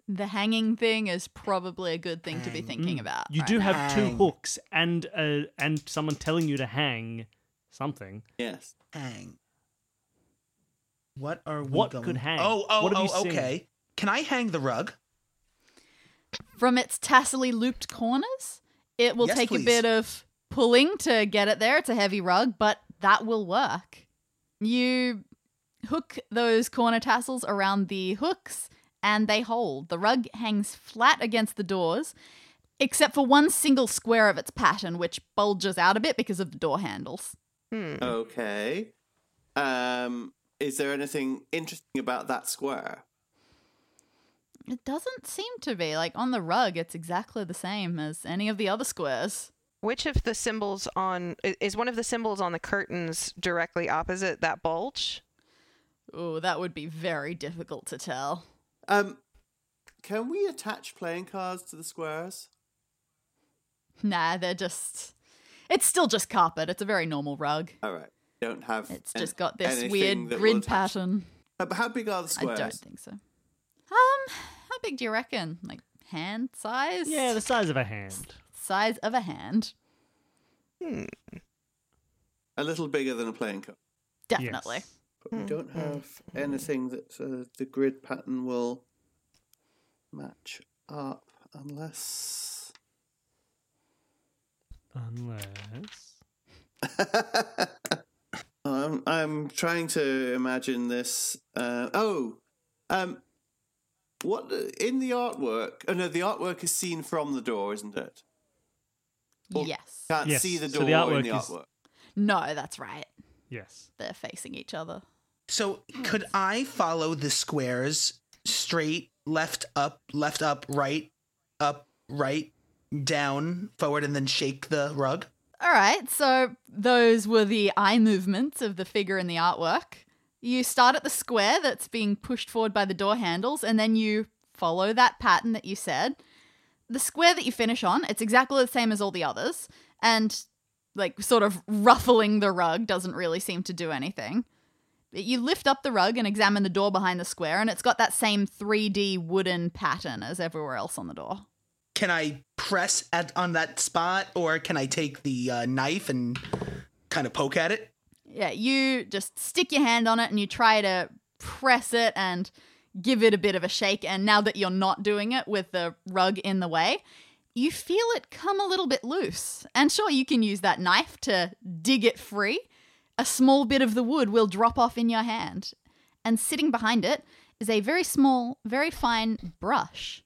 S2: the hanging thing is probably a good thing to be thinking
S1: Mm.
S2: about.
S1: You
S2: right
S1: do
S2: now.
S1: have two
S3: Hang.
S1: hooks and uh, and someone telling you to hang something.
S5: Yes.
S3: Hang. What are we
S1: What
S3: going-
S1: could hang?
S3: Oh, oh,
S1: What have you
S3: oh,
S1: seen?
S3: okay. Can I hang the rug?
S2: From its tassely looped corners, it will
S3: Yes,
S2: take
S3: please.
S2: a bit of pulling to get it there. It's a heavy rug, but that will work. You hook those corner tassels around the hooks and they hold. The rug hangs flat against the doors except for one single square of its pattern, which bulges out a bit because of the door handles.
S4: Hmm.
S5: Okay. Um, is there anything interesting about that square?
S2: It doesn't seem to be. Like on the rug, it's exactly the same as any of the other squares.
S4: Which of the symbols on is one of the symbols on the curtains directly opposite that bulge?
S2: Oh, that would be very difficult to tell.
S5: Um, can we attach playing cards to the squares?
S2: Nah, they're just. It's still just carpet. It's a very normal rug.
S5: All right. Don't have.
S2: It's
S5: an-
S2: just got this weird grid pattern.
S5: Uh, but how big are the squares?
S2: I don't think so. Um, how big do you reckon? Like hand size?
S1: Yeah, the size of a hand.
S2: size of a hand. Hmm.
S5: A little bigger than a playing card.
S2: Definitely.
S1: Yes.
S5: But we
S4: Hmm,
S5: don't have anything that uh, the grid pattern will match up unless.
S1: Unless.
S5: I'm I'm trying to imagine this. Uh, oh, um, what in the artwork? Oh no, the artwork is seen from the door, isn't it? Well,
S2: Yes.
S5: Can't
S1: Yes,
S5: see the
S1: so
S5: door
S1: the
S5: in
S1: artwork
S5: the
S1: is-
S5: artwork.
S2: No, that's right.
S1: Yes.
S2: They're facing each other.
S3: So could I follow the squares straight, left, up, left, up, right, up, right, down, forward, and then shake the rug?
S2: All right, so those were the eye movements of the figure in the artwork. You start at the square that's being pushed forward by the door handles, and then you follow that pattern that you said. The square that you finish on, it's exactly the same as all the others, and like sort of ruffling the rug doesn't really seem to do anything. You lift up the rug and examine the door behind the square, and it's got that same 3D wooden pattern as everywhere else on the door.
S3: Can I press at on that spot, or can I take the uh, knife and kind of poke at it?
S2: Yeah, you just stick your hand on it and you try to press it and give it a bit of a shake. And now that you're not doing it with the rug in the way, you feel it come a little bit loose. And sure, you can use that knife to dig it free. A small bit of the wood will drop off in your hand. And sitting behind it is a very small, very fine brush,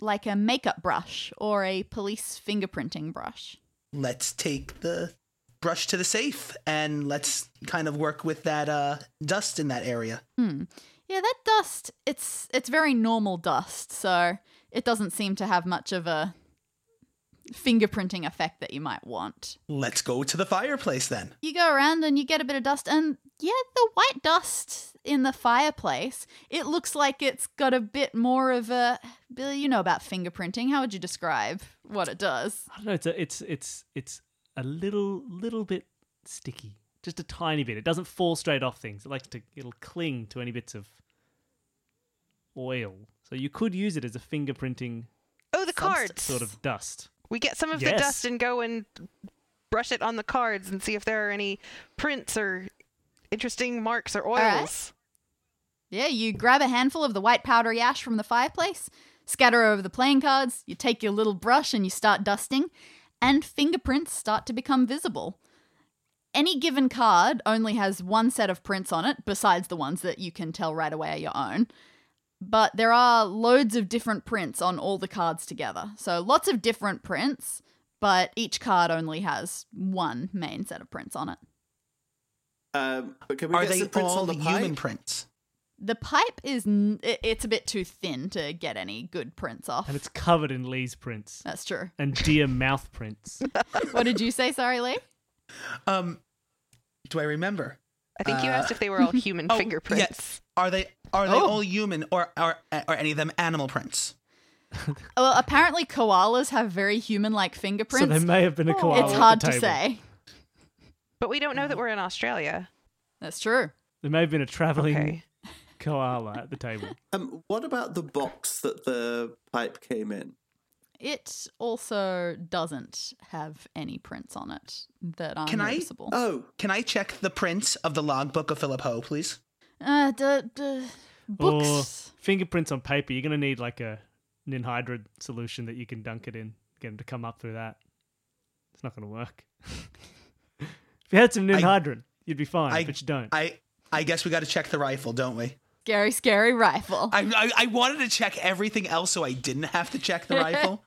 S2: like a makeup brush or a police fingerprinting brush.
S3: Let's take the brush to the safe and let's kind of work with that uh, dust in that area.
S2: Hmm. Yeah, that dust, it's it's very normal dust, so it doesn't seem to have much of a fingerprinting effect that you might want.
S3: Let's go to the fireplace then.
S2: You go around and you get a bit of dust and yeah, the white dust in the fireplace, it looks like it's got a bit more of a Billy, you know about fingerprinting. How would you describe what it does?
S1: I don't know. It's a, it's it's it's a little little bit sticky, just a tiny bit. It doesn't fall straight off things. It likes to. It'll cling to any bits of oil. So you could use it as a fingerprinting
S4: Oh, the
S2: Subst-
S4: cards.
S1: sort of dust.
S4: We get some of
S1: Yes.
S4: the dust and go and brush it on the cards and see if there are any prints or interesting marks or oils.
S2: right. Yeah, you grab a handful of the white powdery ash from the fireplace, scatter over the playing cards, you take your little brush and you start dusting, and fingerprints start to become visible. Any given card only has one set of prints on it, besides the ones that you can tell right away are your own. But there are loads of different prints on all the cards together. So lots of different prints, but each card only has one main set of prints on it.
S5: Um, but can we
S3: Are
S5: get
S3: they
S5: some prints
S3: all
S5: on the
S3: human prints?
S2: The pipe is n- i- it's a bit too thin to get any good prints off.
S1: And it's covered in Lee's prints
S2: That's true.
S1: and deer mouth prints.
S2: What did you say? Sorry, Lee.
S3: Um, do I remember?
S4: I think you
S3: Uh,
S4: asked if they were all human
S3: oh,
S4: fingerprints.
S3: yes. Are they are they
S2: Oh.
S3: all human or are or any of them animal prints?
S2: Well, apparently koalas have very human-like fingerprints.
S1: so
S2: fingerprints.
S1: there may have been a
S4: Oh.
S1: koala.
S2: it's
S1: at
S2: hard
S1: the
S2: to say.
S4: But we don't know that we're in Australia.
S2: That's true.
S1: There may have been a traveling
S4: Okay.
S1: koala at the table.
S5: Um, what about the box that the pipe came in?
S2: It also doesn't have any prints on it that are
S3: Can I-
S2: noticeable.
S5: Oh,
S3: Can I check the prints of the logbook of Philip Ho, please?
S2: Uh, the, the books.
S1: Or fingerprints on paper. You're going to need like a ninhydrin solution that you can dunk it in. Get them to come up through that. It's not going to work. if you had some
S3: I-
S1: ninhydrin, you'd be fine,
S3: I-
S1: but you don't.
S3: I I guess we got to check the rifle, don't we?
S2: Scary, scary rifle.
S3: I, I I wanted to check everything else so I didn't have to check the rifle.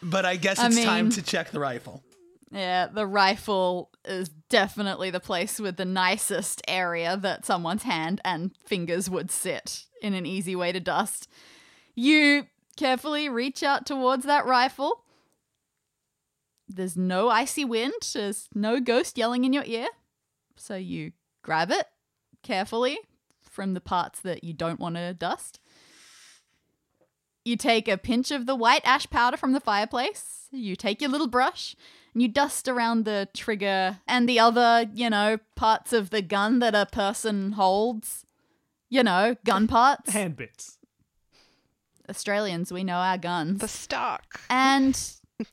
S3: But I guess
S2: I
S3: it's time to check the rifle.
S2: Yeah, the rifle is definitely the place with the nicest area that someone's hand and fingers would sit in an easy way to dust. You carefully reach out towards that rifle. There's no icy wind, there's no ghost yelling in your ear. So you grab it carefully from the parts that you don't want to dust. You take a pinch of the white ash powder from the fireplace. You take your little brush and you dust around the trigger and the other, you know, parts of the gun that a person holds. You know, gun parts.
S1: Hand bits.
S2: Australians, we know our guns.
S4: The stock.
S2: And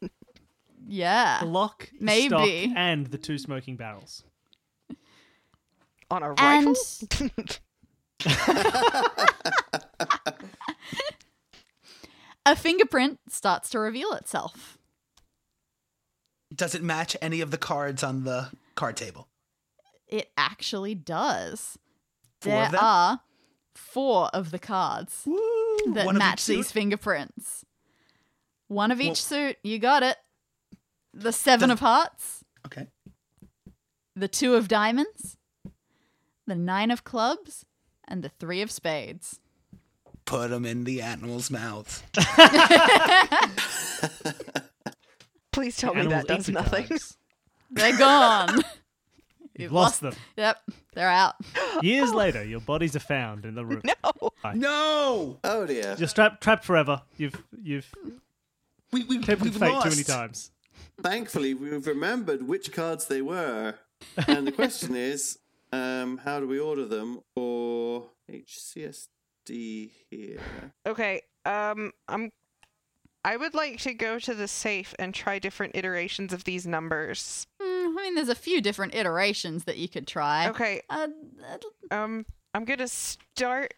S2: yeah.
S1: The lock,
S2: Maybe.
S1: stock, and the two smoking barrels.
S4: On a
S2: And
S4: rifle?
S2: a fingerprint starts to reveal itself.
S3: Does it match any of the cards on the card table?
S2: It actually does.
S3: Four
S2: there are four of the cards
S3: Woo!
S2: that
S3: One
S2: match these
S3: suit?
S2: fingerprints. One of each
S3: Well-
S2: suit, you got it. The seven of hearts,
S3: Okay.
S2: the two of diamonds, the nine of clubs, and the three of spades.
S3: Put them in the animal's mouths.
S4: Please tell me that does
S1: answer
S4: nothing.
S1: cards.
S2: They're gone.
S1: You've lost them.
S2: Yep, they're out.
S1: Years later, your bodies are found in the room.
S4: No.
S3: No!
S5: Oh dear.
S1: You're strapped, trapped forever. You've you've
S3: We, we,
S1: tempted
S3: we've
S1: fate
S3: lost.
S1: too many times.
S5: Thankfully, we've remembered which cards they were, and the question is, um, how do we order them? Or HCSD here?
S4: Okay. Um, I'm. I would like to go to the safe and try different iterations of these numbers.
S2: Hmm, I mean, there's a few different iterations that you could try.
S4: Okay.
S2: Uh, uh,
S4: Um, I'm gonna start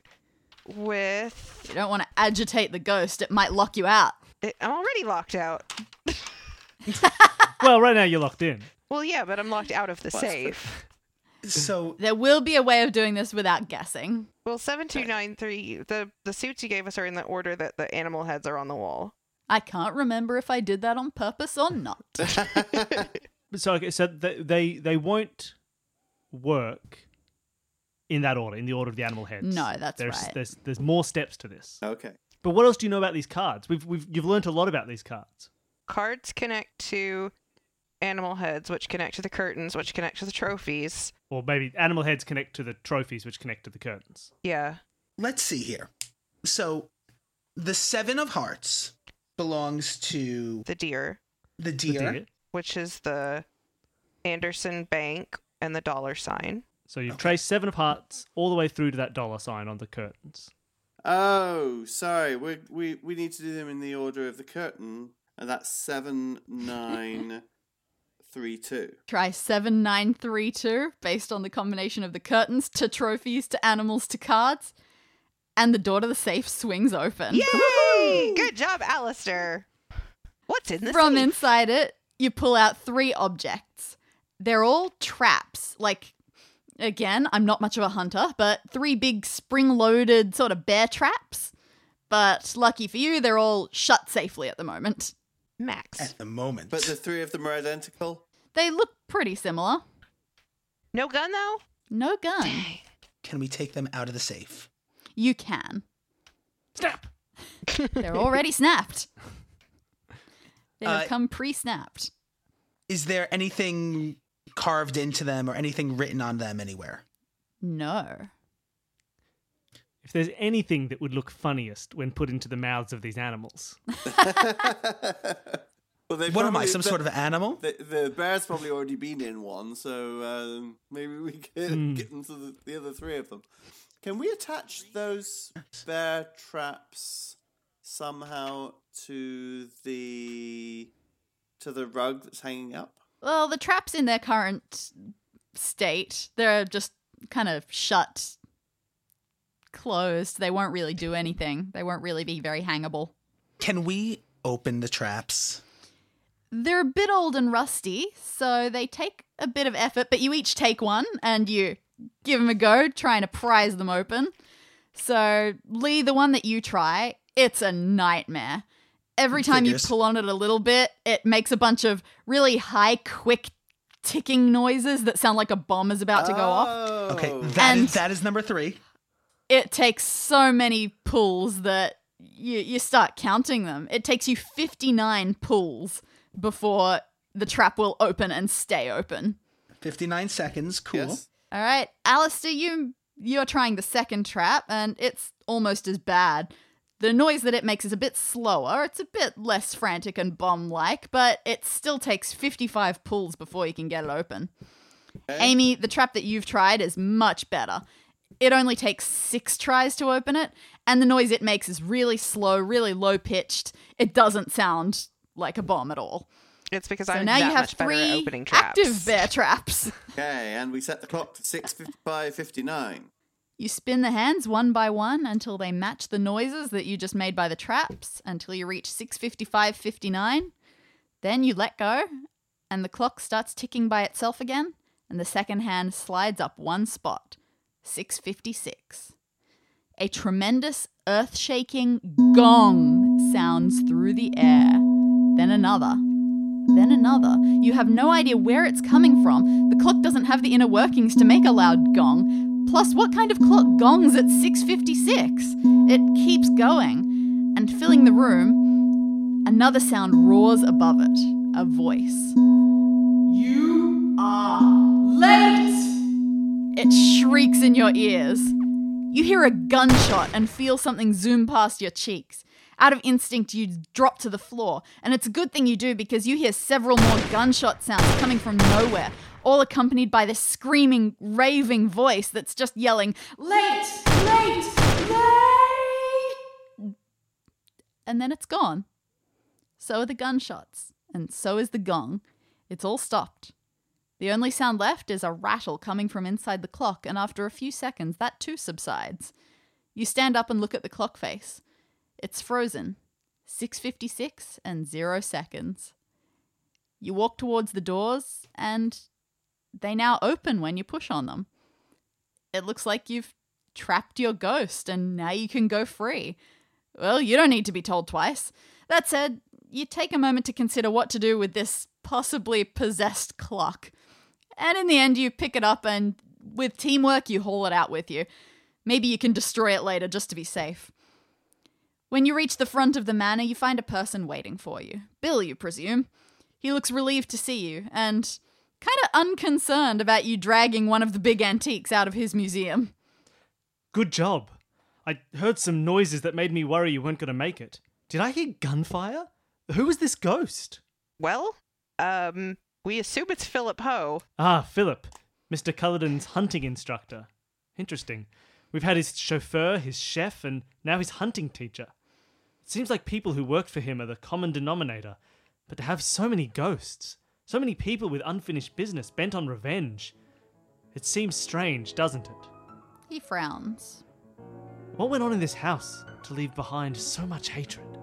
S4: with.
S2: you don't want to agitate the ghost; it might lock you out.
S4: It, I'm already locked out.
S1: Well, right now you're locked in.
S4: Well, yeah, but I'm locked out of the safe.
S3: So,
S2: There will be a way of doing this without guessing.
S4: Well, seven two nine three. The the suits you gave us are in the order that the animal heads are on the wall.
S2: I can't remember if I did that on purpose or not.
S1: So okay, so they they, they won't work in that order, in the order of the animal heads.
S2: No, that's
S1: there's,
S2: right.
S1: There's there's more steps to this.
S5: Okay.
S1: But what else do you know about these cards? We've we've you've learnt a lot about these cards.
S4: Cards connect to animal heads, which connect to the curtains, which connect to the trophies.
S1: Or maybe animal heads connect to the trophies, which connect to the curtains.
S4: Yeah.
S3: let's see here. So, the Seven of Hearts belongs to
S4: The deer,
S3: the
S1: The
S3: deer.
S1: deer.
S4: which is the Anderson Bank and the dollar sign.
S1: So you've traced seven of hearts all the way through to that dollar sign on the curtains.
S5: Oh, sorry. We we we need to do them in the order of the curtain, and that's seven nine three two.
S2: Try 7932 based on the combination of the curtains to trophies to animals to cards. And the door to the safe swings open.
S4: Yay! Good job, Alistair. What's in the
S2: From
S4: safe?
S2: inside it, you pull out three objects. They're all traps. Like, again, I'm not much of a hunter, but three big spring loaded sort of bear traps. But lucky for you, they're all shut safely at the moment.
S4: Max.
S3: At the moment.
S5: But the three of them are identical.
S2: They look pretty similar.
S4: No gun though.
S2: No gun.
S3: Can we take them out of the safe?
S2: You can.
S1: Snap!
S2: They're already snapped. They have
S3: Uh,
S2: come pre snapped.
S3: Is there anything carved into them or anything written on them anywhere?
S2: No.
S1: If there's anything that would look funniest when put into the mouths of these animals,
S5: Well, they
S3: What am I, some
S5: the,
S3: sort of animal?
S5: The, the bear's probably already been in one, so um, maybe we can get into the, the other three of them. Can we attach those bear traps somehow to the to the rug that's hanging up?
S2: Well, the traps in their current state, they're just kind of shut, closed. They won't really do anything. They won't really be very hangable.
S3: Can we open the traps?
S2: They're a bit old and rusty, so they take a bit of effort, but you each take one and you give them a go, trying to prise them open. So, Lee, the one that you try, it's a nightmare. every time
S3: Figures.
S2: you pull on it a little bit, it makes a bunch of really high, quick ticking noises that sound like a bomb is about to go off. Oh.
S3: Okay,
S5: Oh.
S3: that is
S2: And-
S3: that is number three.
S2: It takes so many pulls that you, you start counting them. It takes you 59 pulls before the trap will open and stay open.
S3: 59 seconds. Cool.
S5: Yes.
S2: All right, Alistair, you you're trying the second trap, and it's almost as bad. The noise that it makes is a bit slower. It's a bit less frantic and bomb-like, but it still takes 55 pulls before you can get it open.
S5: Okay.
S2: Amy, the trap that you've tried is much better. It only takes six tries to open it, and the noise it makes is really slow, really low pitched. It doesn't sound like a bomb at all.
S4: It's because
S2: So
S4: I'm
S2: now
S4: that
S2: you have
S4: much better at
S2: three
S4: opening traps.
S2: active bear traps.
S5: Okay, and we set the clock to 6.55.59.
S2: You spin the hands one by one until they match the noises that you just made by the traps until you reach 655.59. Then you let go and the clock starts ticking by itself again and the second hand slides up one spot. 656. A tremendous earth-shaking gong sounds through the air. Then another. Then another. You have no idea where it's coming from. The clock doesn't have the inner workings to make a loud gong. Plus, what kind of clock gongs at 656? It keeps going. And filling the room, another sound roars above it. A voice. You are late! It shrieks in your ears. You hear a gunshot and feel something zoom past your cheeks. Out of instinct, you drop to the floor, and it's a good thing you do because you hear several more gunshot sounds coming from nowhere, all accompanied by this screaming, raving voice that's just yelling, Late! Late! Late! And then it's gone. So are the gunshots, and so is the gong. It's all stopped. The only sound left is a rattle coming from inside the clock, and after a few seconds, that too subsides. You stand up and look at the clock face. It's frozen. 656 and 0 seconds. You walk towards the doors, and they now open when you push on them. It looks like you've trapped your ghost, and now you can go free. Well, you don't need to be told twice. That said, you take a moment to consider what to do with this possibly possessed clock. And in the end, you pick it up and with teamwork, you haul it out with you. Maybe you can destroy it later just to be safe. When you reach the front of the manor, you find a person waiting for you. Bill, you presume. He looks relieved to see you and kind of unconcerned about you dragging one of the big antiques out of his museum.
S1: Good job. I heard some noises that made me worry you weren't going to make it. Did I hear gunfire? Who was this ghost?
S4: Well, um, we assume it's Philip Ho.
S1: Ah, Philip, Mr. Culloden's hunting instructor. Interesting. We've had his chauffeur, his chef, and now his hunting teacher. It seems like people who work for him are the common denominator. But to have so many ghosts, so many people with unfinished business bent on revenge, it seems strange, doesn't it?
S2: He frowns.
S1: What went on in this house to leave behind so much hatred?